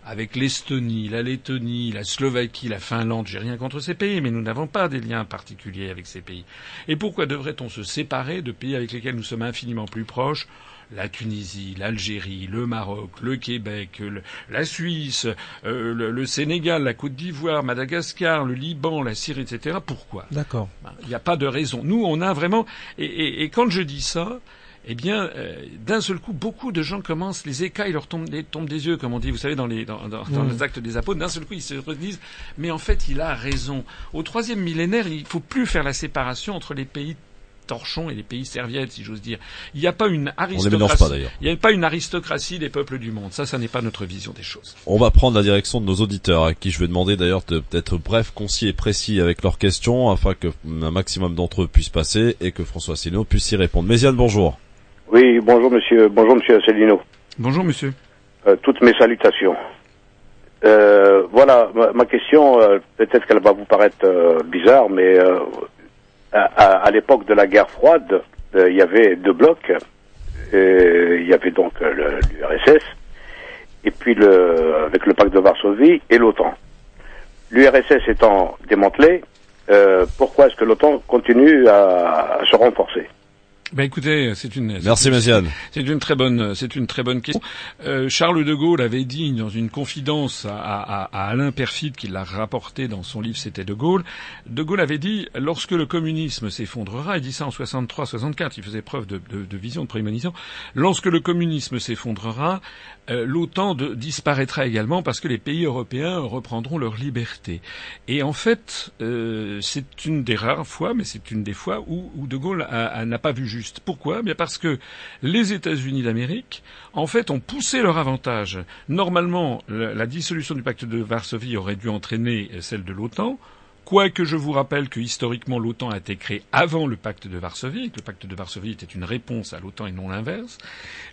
avec l'Estonie, la Lettonie, la Slovaquie, la Finlande, j'ai rien contre ces pays, mais nous n'avons pas des liens particuliers avec ces pays. Et pourquoi devrait-on se séparer de pays avec lesquels nous sommes infiniment plus proches la Tunisie, l'Algérie, le Maroc, le Québec, le- la Suisse, euh, le, le Sénégal, la Côte d'Ivoire, Madagascar, le Liban, la Syrie, etc. Pourquoi? D'accord. Ben, Il n'y a pas de raison. Nous, on a vraiment. Et, et- et quand je dis ça, eh bien, euh, d'un seul coup, beaucoup de gens commencent, les écailles leur tombent des, tombent des yeux, comme on dit, vous savez, dans les, dans, dans- dans Mm. les actes des apôtres. D'un seul coup, ils se redisent, mais en fait, il a raison. Au troisième millénaire, il faut plus faire la séparation entre les pays torchons et les pays serviettes, si j'ose dire. Il n'y a pas une aristocratie. pas d'ailleurs. Il n'y a pas une aristocratie des peuples du monde. Ça, ça n'est pas notre vision des choses. On va prendre la direction de nos auditeurs, à qui je vais demander d'ailleurs de- d'être bref, concis et précis avec leurs questions, afin que un maximum d'entre eux puissent passer et que François Asselineau puisse y répondre. Méziane, bonjour. Oui, bonjour monsieur, bonjour monsieur Asselineau. Bonjour, monsieur. Euh, toutes mes salutations. Euh, voilà, ma, ma question, euh, peut-être qu'elle va vous paraître euh, bizarre, mais euh, à, à- l'époque de la guerre froide, euh, il y avait deux blocs. Euh, Il y avait donc euh, l'URSS et puis le, avec le pacte de Varsovie et l'OTAN. L'URSS étant démantelé, euh, pourquoi est-ce que l'OTAN continue à, à se renforcer? Ben écoutez, c'est une. Merci c'est une- Méziane. C'est une très bonne, c'est une très bonne question. Euh, Charles de Gaulle avait dit dans une confidence à, à- à Alain Perfide, qui l'a rapporté dans son livre C'était de Gaulle. De Gaulle avait dit lorsque le communisme s'effondrera, il dit ça en 63-64, il faisait preuve de, de- de vision, de prémonition. Lorsque le communisme s'effondrera, l'OTAN de- disparaîtra également parce que les pays européens reprendront leur liberté. Et en fait, euh, c'est une des rares fois, mais c'est une des fois où, où De Gaulle n'a pas vu juste. Pourquoi? Bien parce que les États-Unis d'Amérique, en fait, ont poussé leur avantage. Normalement, la, la dissolution du pacte de Varsovie aurait dû entraîner euh, celle de l'OTAN. Quoique je vous rappelle que historiquement l'OTAN a été créé avant le pacte de Varsovie, que le pacte de Varsovie était une réponse à l'OTAN et non l'inverse.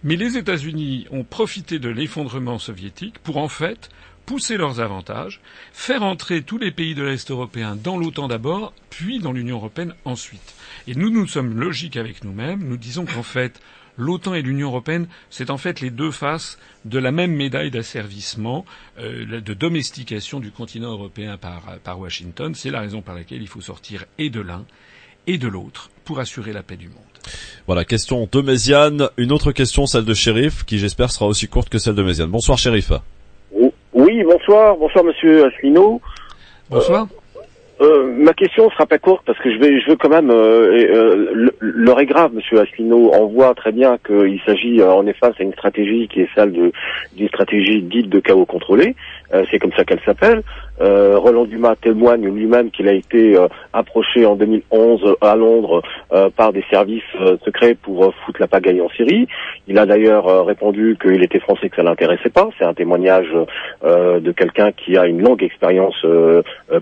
Mais les États-Unis ont profité de l'effondrement soviétique pour en fait pousser leurs avantages, faire entrer tous les pays de l'Est européen dans l'OTAN d'abord, puis dans l'Union européenne ensuite. Et nous, nous sommes logiques avec nous-mêmes. Nous disons qu'en fait, l'OTAN et l'Union européenne, c'est en fait les deux faces de la même médaille d'asservissement, euh, de domestication du continent européen par, par Washington. C'est la raison par laquelle il faut sortir et de l'un et de l'autre pour assurer la paix du monde. Voilà, question de Méziane. Une autre question, celle de Shérif, qui j'espère sera aussi courte que celle de Méziane. Bonsoir Shérif. Oui, bonsoir, bonsoir Monsieur Asselineau. Bonsoir. Euh, ma question sera pas courte parce que je vais, je veux quand même. Euh, L'heure est grave, Monsieur Asselineau. On voit très bien qu'il s'agit euh, en effet une stratégie qui est celle d'une stratégie dite de chaos contrôlé. Euh, c'est comme ça qu'elle s'appelle. Euh, Roland Dumas témoigne lui-même qu'il a été euh, approché en 2011 à Londres par des services secrets pour foutre la pagaille en Syrie. Il a d'ailleurs répondu qu'il était français, que ça l'intéressait pas. C'est un témoignage de quelqu'un qui a une longue expérience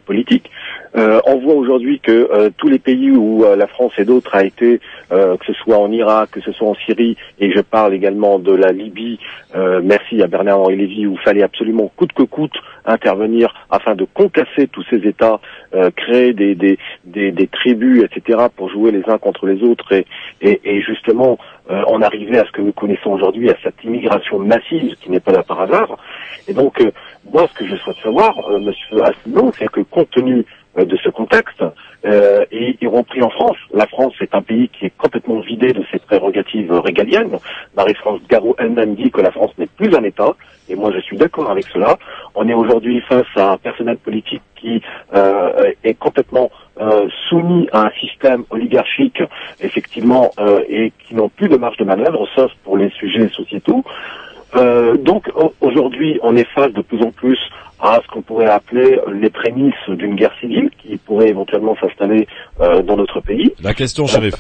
politique. on voit aujourd'hui que tous les pays où la France et d'autres a été, que ce soit en Irak, que ce soit en Syrie, et je parle également de la Libye, merci à Bernard-Henri Lévy, où fallait absolument coûte que coûte intervenir afin de concasser tous ces États, euh, créer des, des, des, tribus, etc., pour jouer les uns contre les autres et, et, justement euh, en arriver à ce que nous connaissons aujourd'hui, à cette immigration massive qui n'est pas là par hasard. Et donc, euh, moi, ce que je souhaite savoir, Monsieur Asselineau, c'est que compte tenu de ce contexte, euh, et y compris en France. La France est un pays qui est complètement vidé de ses prérogatives régaliennes. Marie-France Garot elle-même dit que la France n'est plus un État, et moi je suis d'accord avec cela. On est aujourd'hui face à un personnel politique qui euh, est complètement euh, soumis à un système oligarchique, effectivement, euh, et qui n'ont plus de marge de manœuvre, sauf pour les sujets sociétaux. Euh, donc aujourd'hui, on est face de plus en plus à ce qu'on pourrait appeler les prémices d'une guerre civile qui pourrait éventuellement s'installer euh, dans notre pays. La question, shérif.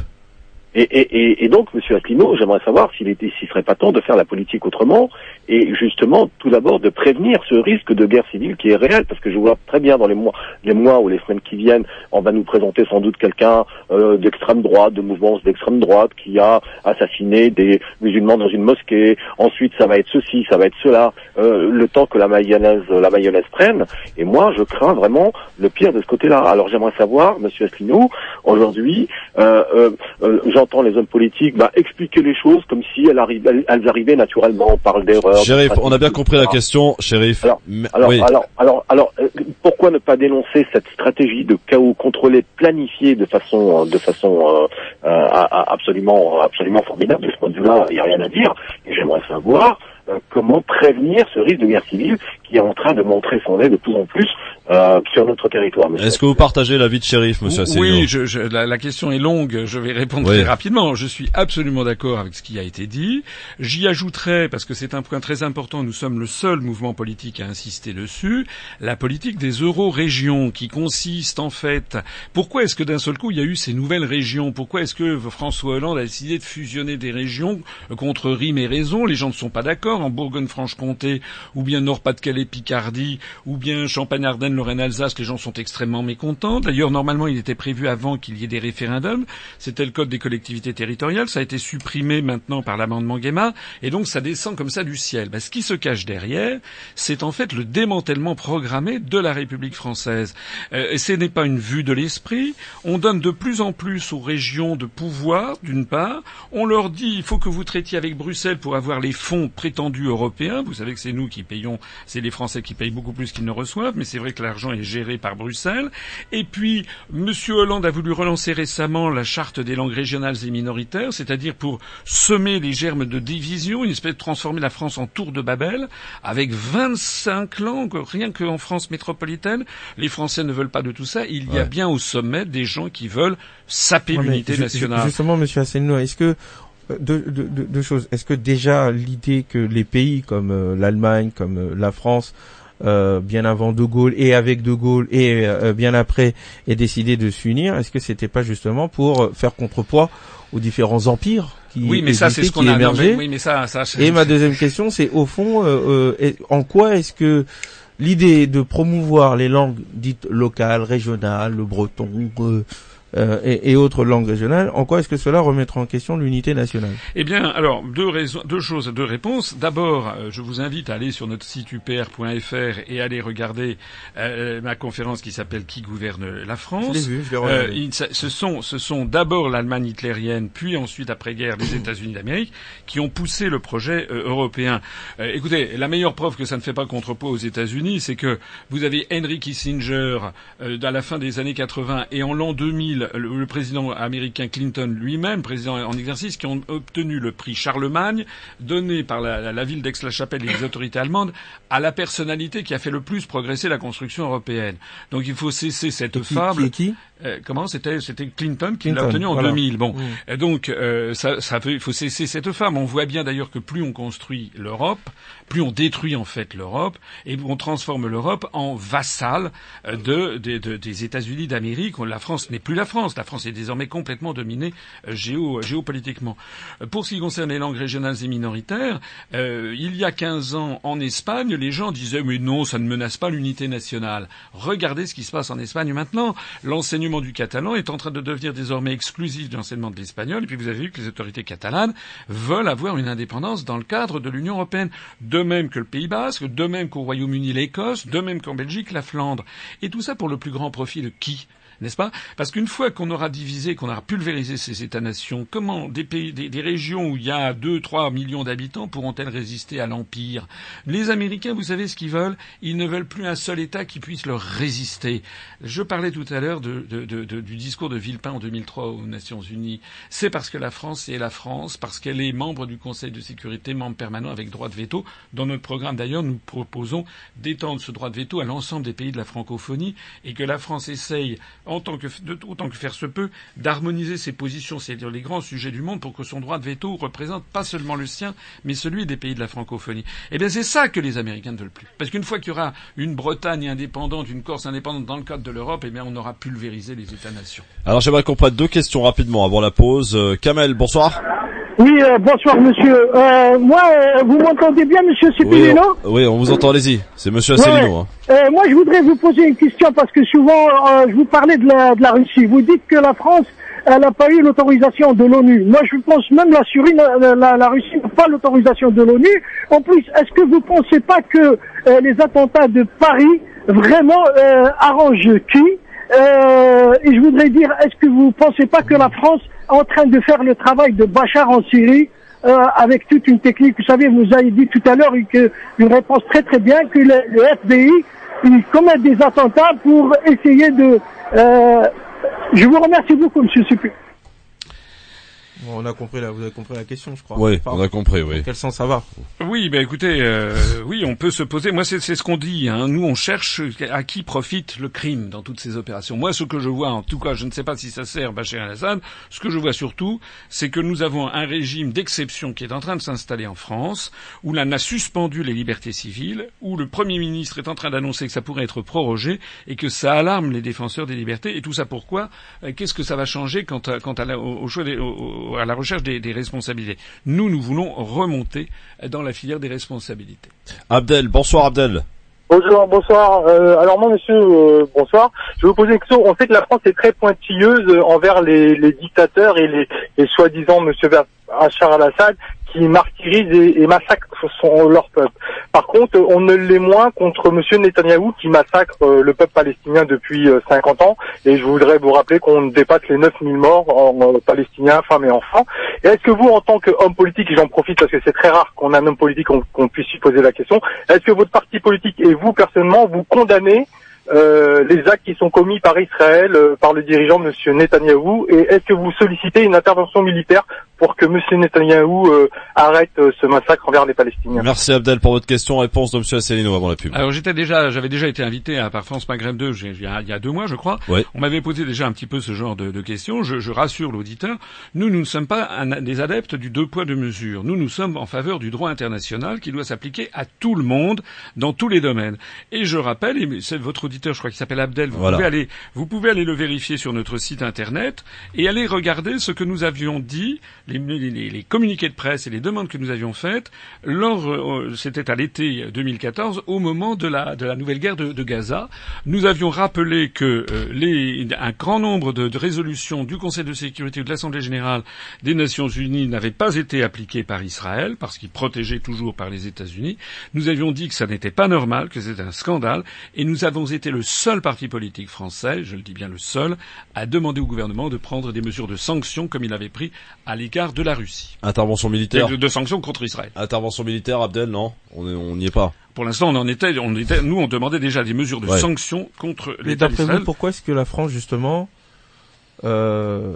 Et, et, et, donc, Monsieur Asselineau, j'aimerais savoir s'il s'il serait pas temps de faire la politique autrement, et justement, tout d'abord, de prévenir ce risque de guerre civile qui est réel, parce que je vois très bien dans les mois, les mois ou les semaines qui viennent, on va nous présenter sans doute quelqu'un euh, d'extrême droite, de mouvements d'extrême droite, qui a assassiné des musulmans dans une mosquée. Ensuite, ça va être ceci, ça va être cela. Euh, le temps que la mayonnaise, la mayonnaise prenne. Et moi, je crains vraiment le pire de ce côté-là. Alors, j'aimerais savoir, Monsieur Asselineau, aujourd'hui, euh, euh, euh j'entends les hommes politiques bah, expliquer les choses comme si elles, arrivaient, elles arrivaient naturellement. On parle d'erreurs. Shérif, on a bien compris la question, Shérif. Alors, alors, alors, alors, euh, pourquoi ne pas dénoncer cette stratégie de chaos contrôlé, planifié de façon, de façon euh, euh, absolument, absolument formidable de ce point de vue-là Il n'y a rien à dire. Et j'aimerais savoir comment prévenir ce risque de guerre civile qui est en train de montrer son nez de plus en plus euh, sur notre territoire. Est-ce que vous partagez l'avis de shérif, Monsieur Asselineau Oui, je, je, la, la, question est longue. Je vais répondre très rapidement. Je suis absolument d'accord avec ce qui a été dit. J'y ajouterai, parce que c'est un point très important, nous sommes le seul mouvement politique à insister dessus, la politique des euro-régions, qui consiste en fait. Pourquoi est-ce que d'un seul coup il y a eu ces nouvelles régions? Pourquoi est-ce que François Hollande a décidé de fusionner des régions contre rime et raison? Les gens ne sont pas d'accord. En Bourgogne-Franche-Comté, ou bien Nord-Pas-de-Calais Picardie ou bien Champagne-Ardenne, Lorraine-Alsace, les gens sont extrêmement mécontents. D'ailleurs, normalement, il était prévu avant qu'il y ait des référendums. C'était le code des collectivités territoriales. Ça a été supprimé maintenant par l'amendement Guéma. Et donc, ça descend comme ça du ciel. Ben, ce qui se cache derrière, c'est en fait le démantèlement programmé de la République française. Euh, et ce n'est pas une vue de l'esprit. On donne de plus en plus aux régions de pouvoir, d'une part. On leur dit, il faut que vous traitiez avec Bruxelles pour avoir les fonds prétendus européens. Vous savez que c'est nous qui payons, c'est les Français qui payent beaucoup plus qu'ils ne reçoivent, mais c'est vrai que l'argent est géré par Bruxelles. Et puis, M. Hollande a voulu relancer récemment la charte des langues régionales et minoritaires, c'est-à-dire pour semer les germes de division, une espèce de transformer la France en tour de Babel, avec 25 langues, rien qu'en France métropolitaine. Les Français ne veulent pas de tout ça. Il y a bien au sommet des gens qui veulent saper l'unité nationale. Justement, M. Asselineau, est-ce que deux, deux, choses. Est-ce que déjà l'idée que les pays comme euh, l'Allemagne, comme euh, la France, euh, bien avant De Gaulle et avec De Gaulle et bien après, aient décidé de s'unir, est-ce que c'était pas justement pour faire contrepoids aux différents empires qui oui, mais ça c'est ce qu'on a émergé oui, mais ça, ça Et ma deuxième question, c'est au fond, en quoi est-ce que l'idée de promouvoir les langues dites locales, régionales, le breton, euh, et, et, autres langues régionales, en quoi est-ce que cela remettra en question l'unité nationale? Eh bien, alors deux raisons, deux choses, deux réponses. D'abord, euh, je vous invite à aller sur notre site upr.fr et aller regarder euh, ma conférence qui s'appelle Qui gouverne la France. Je vu, je ce sont, ce sont d'abord l'Allemagne hitlérienne, puis ensuite après-guerre les États-Unis d'Amérique, qui ont poussé le projet européen. écoutez, la meilleure preuve que ça ne fait pas contrepoids aux États-Unis, c'est que vous avez Henry Kissinger à la fin des années 80 et en l'an 2000 2000, le, président américain Clinton lui-même, président en exercice, qui ont obtenu le prix Charlemagne, donné par la, ville d'Aix-la-Chapelle et les autorités allemandes, à la personnalité qui a fait le plus progresser la construction européenne. Donc il faut cesser cette Qui, fable. qui qui? Euh, comment? C'était C'était Clinton qui l'a obtenu en voilà. 2000. Bon, Mm. Et donc euh, ça, ça fait, il faut cesser cette femme. On voit bien d'ailleurs que plus on construit l'Europe, plus on détruit en fait l'Europe et on transforme l'Europe en vassal euh, de, de- de- des États-Unis d'Amérique. La France n'est plus la La France est désormais complètement dominée euh, géo, géopolitiquement. Euh, Pour ce qui concerne les langues régionales et minoritaires, euh, il y a 15 ans en Espagne, les gens disaient mais non, ça ne menace pas l'unité nationale. Regardez ce qui se passe en Espagne maintenant. L'enseignement du catalan est en train de devenir désormais exclusif de l'enseignement de l'espagnol. Et puis vous avez vu que les autorités catalanes veulent avoir une indépendance dans le cadre de l'Union européenne. De même que le Pays Basque, de même qu'au Royaume-Uni l'Écosse, de même qu'en Belgique la Flandre. Et tout ça pour le plus grand profit de qui? N'est-ce pas? Parce qu'une fois qu'on aura divisé, qu'on aura pulvérisé ces États-nations, comment des pays, des, régions où il y a 2, 3 millions d'habitants pourront-elles résister à l'Empire? Les Américains, vous savez ce qu'ils veulent? Ils ne veulent plus un seul État qui puisse leur résister. Je parlais tout à l'heure de, du discours de Villepin en 2003 aux Nations Unies. C'est parce que la France est la France, parce qu'elle est membre du Conseil de sécurité, membre permanent avec droit de veto. Dans notre programme, d'ailleurs, nous proposons d'étendre ce droit de veto à l'ensemble des pays de la francophonie et que la France essaye en tant que, autant que faire se peut, d'harmoniser ses positions, c'est-à-dire les grands sujets du monde, pour que son droit de veto représente pas seulement le sien, mais celui des pays de la francophonie. Eh bien, c'est ça que les Américains ne veulent plus. Parce qu'une fois qu'il y aura une Bretagne indépendante, une Corse indépendante dans le cadre de l'Europe, eh bien, on aura pulvérisé les États-nations. Alors j'aimerais qu'on prenne deux questions rapidement avant la pause. Euh, Kamel, bonsoir. Oui, euh, bonsoir monsieur. Euh, moi, euh, vous m'entendez bien monsieur Oui, on, oui, on vous entend, allez-y. C'est Monsieur Ouais. Asselineau. hein. Euh, Moi, je voudrais vous poser une question parce que souvent, euh, je vous parlais de la, de la Russie. Vous dites que la France, elle n'a pas eu l'autorisation de l'ONU. Moi, je pense même la Syrie, la, la, la Russie n'a pas l'autorisation de l'ONU. En plus, est-ce que vous pensez pas que euh, les attentats de Paris vraiment euh, arrangent qui? Euh, Et je voudrais dire, est-ce que vous pensez pas que la France est en train de faire le travail de Bachar en Syrie euh, avec toute une technique? Vous savez, vous avez dit tout à l'heure que une réponse très très bien que le, le FBI il commet des attentats pour essayer de. Euh, je vous remercie beaucoup, Monsieur Supu. Bon, on a compris la, vous avez compris la question, je crois. Oui, on a compris, oui. Dans quel sens ça va Oui, ben écoutez, euh, oui, on peut se poser. Moi, c'est c'est ce qu'on dit. Hein. Nous, on cherche à qui profite le crime dans toutes ces opérations. Moi, ce que je vois, en tout cas, je ne sais pas si ça sert Bachar el-Assad. Ce que je vois surtout, c'est que nous avons un régime d'exception qui est en train de s'installer en France, où l'on a suspendu les libertés civiles, où le Premier ministre est en train d'annoncer que ça pourrait être prorogé et que ça alarme les défenseurs des libertés. Et tout ça pourquoi? Euh, Qu'est-ce que ça va changer quant à, quant à la, au, au choix des, au- au- à la recherche des, des responsabilités Nous, nous voulons remonter dans la filière des responsabilités. Abdel, bonsoir Abdel. Bonjour, bonsoir. Euh, alors moi, monsieur, euh, bonsoir. Je vais vous poser une question. On sait que la France est très pointilleuse envers les, les dictateurs et les, les soi-disant monsieur Bachar al-Assad qui martyrisent et, massacrent leur peuple. Par contre, on ne l'est moins contre monsieur Netanyahou qui massacre euh, le peuple palestinien depuis euh, 50 ans. Et je voudrais vous rappeler qu'on dépasse les 9000 morts en euh, palestiniens, femmes et enfants. Est-ce que vous, en tant qu'homme politique, et j'en profite parce que c'est très rare qu'on a un homme politique qu'on puisse lui poser la question, est-ce que votre parti politique et vous personnellement, vous condamnez euh, les actes qui sont commis par Israël, euh, par le dirigeant M. Netanyahou, et est-ce que vous sollicitez une intervention militaire pour que M. Netanyahou euh, arrête euh, ce massacre envers les Palestiniens Merci Abdel pour votre question. Réponse de Monsieur Asselineau avant la pub. Alors j'étais déjà, j'avais déjà été invité à par France Maghreb 2 j'ai- il y, a, il y a deux mois, je crois. Ouais. On m'avait posé déjà un petit peu ce genre de, de questions. Je, je rassure l'auditeur. Nous, nous ne sommes pas un- des adeptes du deux poids deux mesures. Nous, nous sommes en faveur du droit international qui doit s'appliquer à tout le monde dans tous les domaines. Et je rappelle, et c'est votre auditeur, je crois qu'il s'appelle Abdel. Vous Voilà. pouvez aller, vous pouvez aller le vérifier sur notre site internet et aller regarder ce que nous avions dit, les, les- les- communiqués de presse et les demandes que nous avions faites lors, euh, c'était à l'été 2014, au moment de la, de la nouvelle guerre de, de Gaza. Nous avions rappelé que euh, les, un grand nombre de, de résolutions du Conseil de sécurité ou de l'Assemblée générale des Nations unies n'avaient pas été appliquées par Israël, parce qu'il protégeait toujours par les États-Unis. Nous avions dit que ça n'était pas normal, que c'était un scandale, et nous avons été le seul parti politique français, je le dis bien le seul, à demander au gouvernement de prendre des mesures de sanctions comme il avait pris à l'égard de la Russie. Intervention militaire. De, de sanctions contre Israël. Intervention militaire, Abdel, non? On est- on n'y est pas. Pour l'instant, on en était, on était, nous, on demandait déjà des mesures de Ouais. sanctions contre Mais l'État d'Israël. vous, pourquoi est-ce que la France, justement, euh,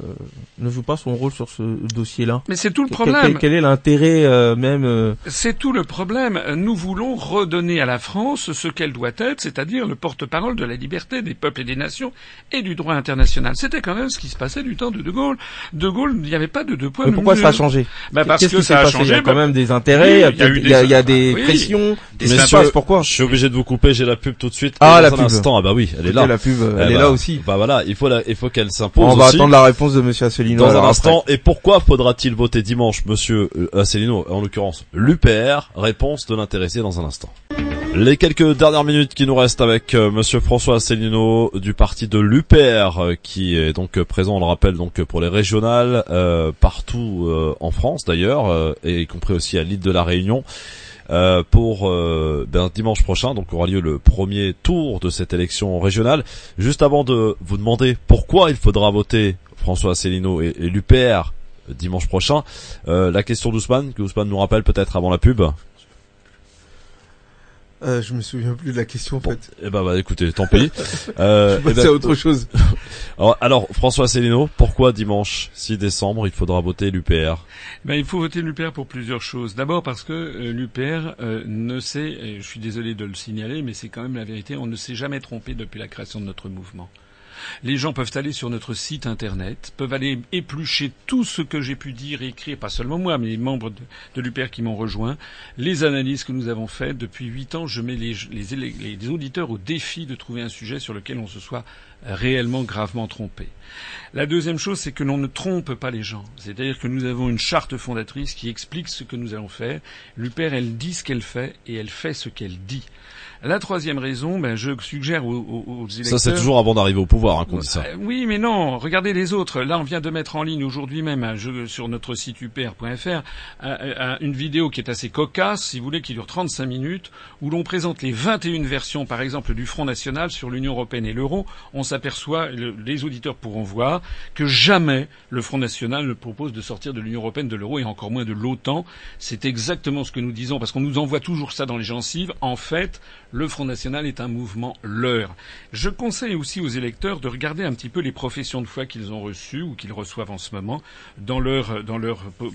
ne joue pas son rôle sur ce dossier-là Mais c'est tout le problème. Quel, quel est l'intérêt euh, même euh, C'est tout le problème. Nous voulons redonner à la France ce qu'elle doit être, c'est-à-dire le porte-parole de la liberté des peuples et des nations et du droit international. C'était quand même ce qui se passait du temps de De Gaulle. De Gaulle, il n'y avait pas de deux poids. mais pourquoi ça a changé Bah, parce Qu'est-ce que ça a passé? Il y changé. a quand bah, même des intérêts, il y a Oui, il y a y des- il y a des oui. pressions. Des passe Pourquoi? Je suis obligé de vous couper, j'ai la pub tout de suite. Ah, la pub. instant, ah bah oui, elle est là. La pub, elle est là aussi. Bah voilà, il faut la, il faut qu'elle s'impose on va aussi. attendre la réponse de Monsieur Asselineau. Dans un après. instant, et pourquoi faudra-t-il voter dimanche, monsieur euh, Asselineau, en l'occurrence l'UPR Réponse de l'intéressé dans un instant. Les quelques dernières minutes qui nous restent avec euh, monsieur François Asselineau du parti de l'UPR, euh, qui est donc présent, on le rappelle, donc pour les régionales, euh, partout euh, en France d'ailleurs, euh, et y compris aussi à l'île de la Réunion. Euh, pour euh, ben, dimanche prochain, donc aura lieu le premier tour de cette élection régionale. Juste avant de vous demander pourquoi il faudra voter François Asselineau et, et l'UPR dimanche prochain, euh, la question d'Ousmane, que Ousmane nous rappelle peut-être avant la pub. Euh, je me souviens plus de la question en fait. Eh ben, bah, écoutez, tant pis. Euh, eh ben, c'est autre chose. alors, alors, François Asselineau, pourquoi dimanche 6 décembre il faudra voter l'UPR Ben, il faut voter l'UPR pour plusieurs choses. D'abord parce que euh, l'UPR euh, ne s'est, et je suis désolé de le signaler, mais c'est quand même la vérité, on ne s'est jamais trompé depuis la création de notre mouvement. Les gens peuvent aller sur notre site internet, peuvent aller éplucher tout ce que j'ai pu dire et écrire, pas seulement moi, mais les membres de, de l'UPR qui m'ont rejoint, les analyses que nous avons faites. Depuis huit ans, je mets les, auditeurs au défi de trouver un sujet sur lequel on se soit réellement gravement trompé. La deuxième chose, c'est que l'on ne trompe pas les gens. C'est-à-dire que nous avons une charte fondatrice qui explique ce que nous allons faire. L'UPR, elle dit ce qu'elle fait et elle fait ce qu'elle dit. La troisième raison, ben, je suggère aux, aux- aux électeurs... Ça, c'est toujours avant d'arriver au pouvoir hein, qu'on dit ça. Euh, Oui, mais non. Regardez les autres. Là, on vient de mettre en ligne aujourd'hui même un jeu sur notre site upr.fr un- un- une vidéo qui est assez cocasse, si vous voulez, qui dure 35 minutes, où l'on présente les 21 versions, par exemple, du Front National sur l'Union Européenne et l'euro. On les auditeurs pourront voir, que jamais le Front National ne propose de sortir de l'Union Européenne, de l'euro et encore moins de l'OTAN. C'est exactement ce que nous disons, parce qu'on nous envoie toujours ça dans les gencives. En fait, le Front National est un mouvement leur. Je conseille aussi aux électeurs de regarder un petit peu les professions de foi qu'ils ont reçues ou qu'ils reçoivent en ce moment dans leur,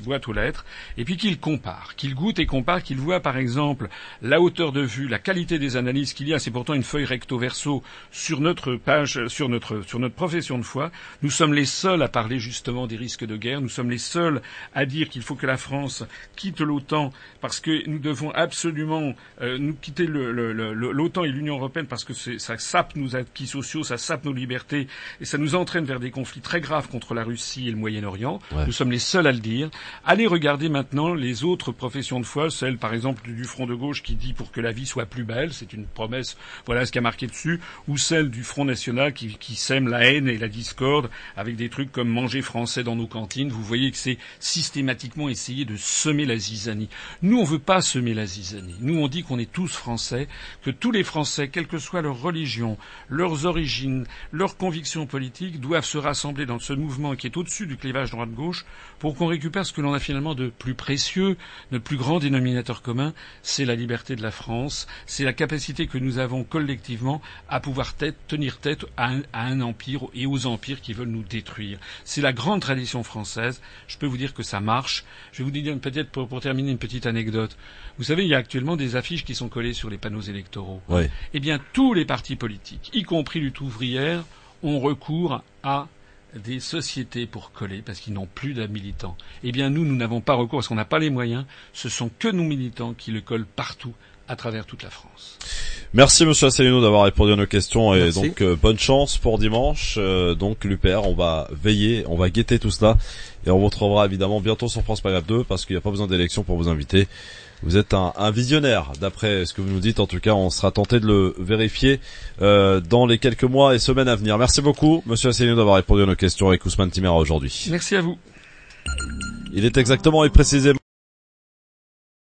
boîte aux lettres, et puis qu'ils comparent, qu'ils goûtent et comparent, qu'ils voient par exemple la hauteur de vue, la qualité des analyses qu'il y a. C'est pourtant une feuille recto verso sur notre page, sur notre, sur notre profession de foi. Nous sommes les seuls à parler justement des risques de guerre. Nous sommes les seuls à dire qu'il faut que la France quitte l'OTAN parce que nous devons absolument euh, nous quitter le- le- le- le- l'OTAN et l'Union européenne parce que ça sape nos acquis sociaux, ça sape nos libertés et ça nous entraîne vers des conflits très graves contre la Russie et le Moyen-Orient. Ouais. Nous sommes les seuls à le dire. Allez regarder maintenant les autres professions de foi, celle par exemple du Front de gauche qui dit pour que la vie soit plus belle, c'est une promesse, voilà ce qui a marqué dessus, ou celle du Front national qui, qui sème la haine et la discorde avec des trucs comme manger français dans nos cantines. Vous voyez que c'est systématiquement essayer de semer la zizanie. Nous, on veut pas semer la zizanie. Nous, on dit qu'on est tous français, que tous les Français, quelle que soit leur religion, leurs origines, leurs convictions politiques, doivent se rassembler dans ce mouvement qui est au-dessus du clivage droite-gauche pour qu'on récupère ce que l'on a finalement de plus précieux, notre plus grand dénominateur commun, c'est la liberté de la France, c'est la capacité que nous avons collectivement à pouvoir tenir tête à un, à un empire et aux empires qui veulent nous détruire. C'est la grande tradition française. Je peux vous dire que ça marche. Je vais vous dire peut-être pour, pour terminer une petite anecdote. Vous savez, il y a actuellement des affiches qui sont collées sur les panneaux électoraux. Ouais. Eh bien, tous les partis politiques, y compris lutte ouvrière, ont recours à des sociétés pour coller parce qu'ils n'ont plus de militants. Eh bien, nous, nous n'avons pas recours parce qu'on n'a pas les moyens. Ce sont que nos militants qui le collent partout à travers toute la France. Merci Monsieur Asselineau d'avoir répondu à nos questions et Merci. donc euh, bonne chance pour dimanche. Euh, donc l'UPR, on va veiller, on va guetter tout cela et on vous retrouvera évidemment bientôt sur France Maghreb 2 parce qu'il n'y a pas besoin d'élection pour vous inviter. Vous êtes un, un visionnaire, d'après ce que vous nous dites. En tout cas, on sera tenté de le vérifier euh, dans les quelques mois et semaines à venir. Merci beaucoup, Monsieur Asselineau, d'avoir répondu à nos questions avec Ousmane Timera aujourd'hui. Merci à vous. Il est exactement et précisément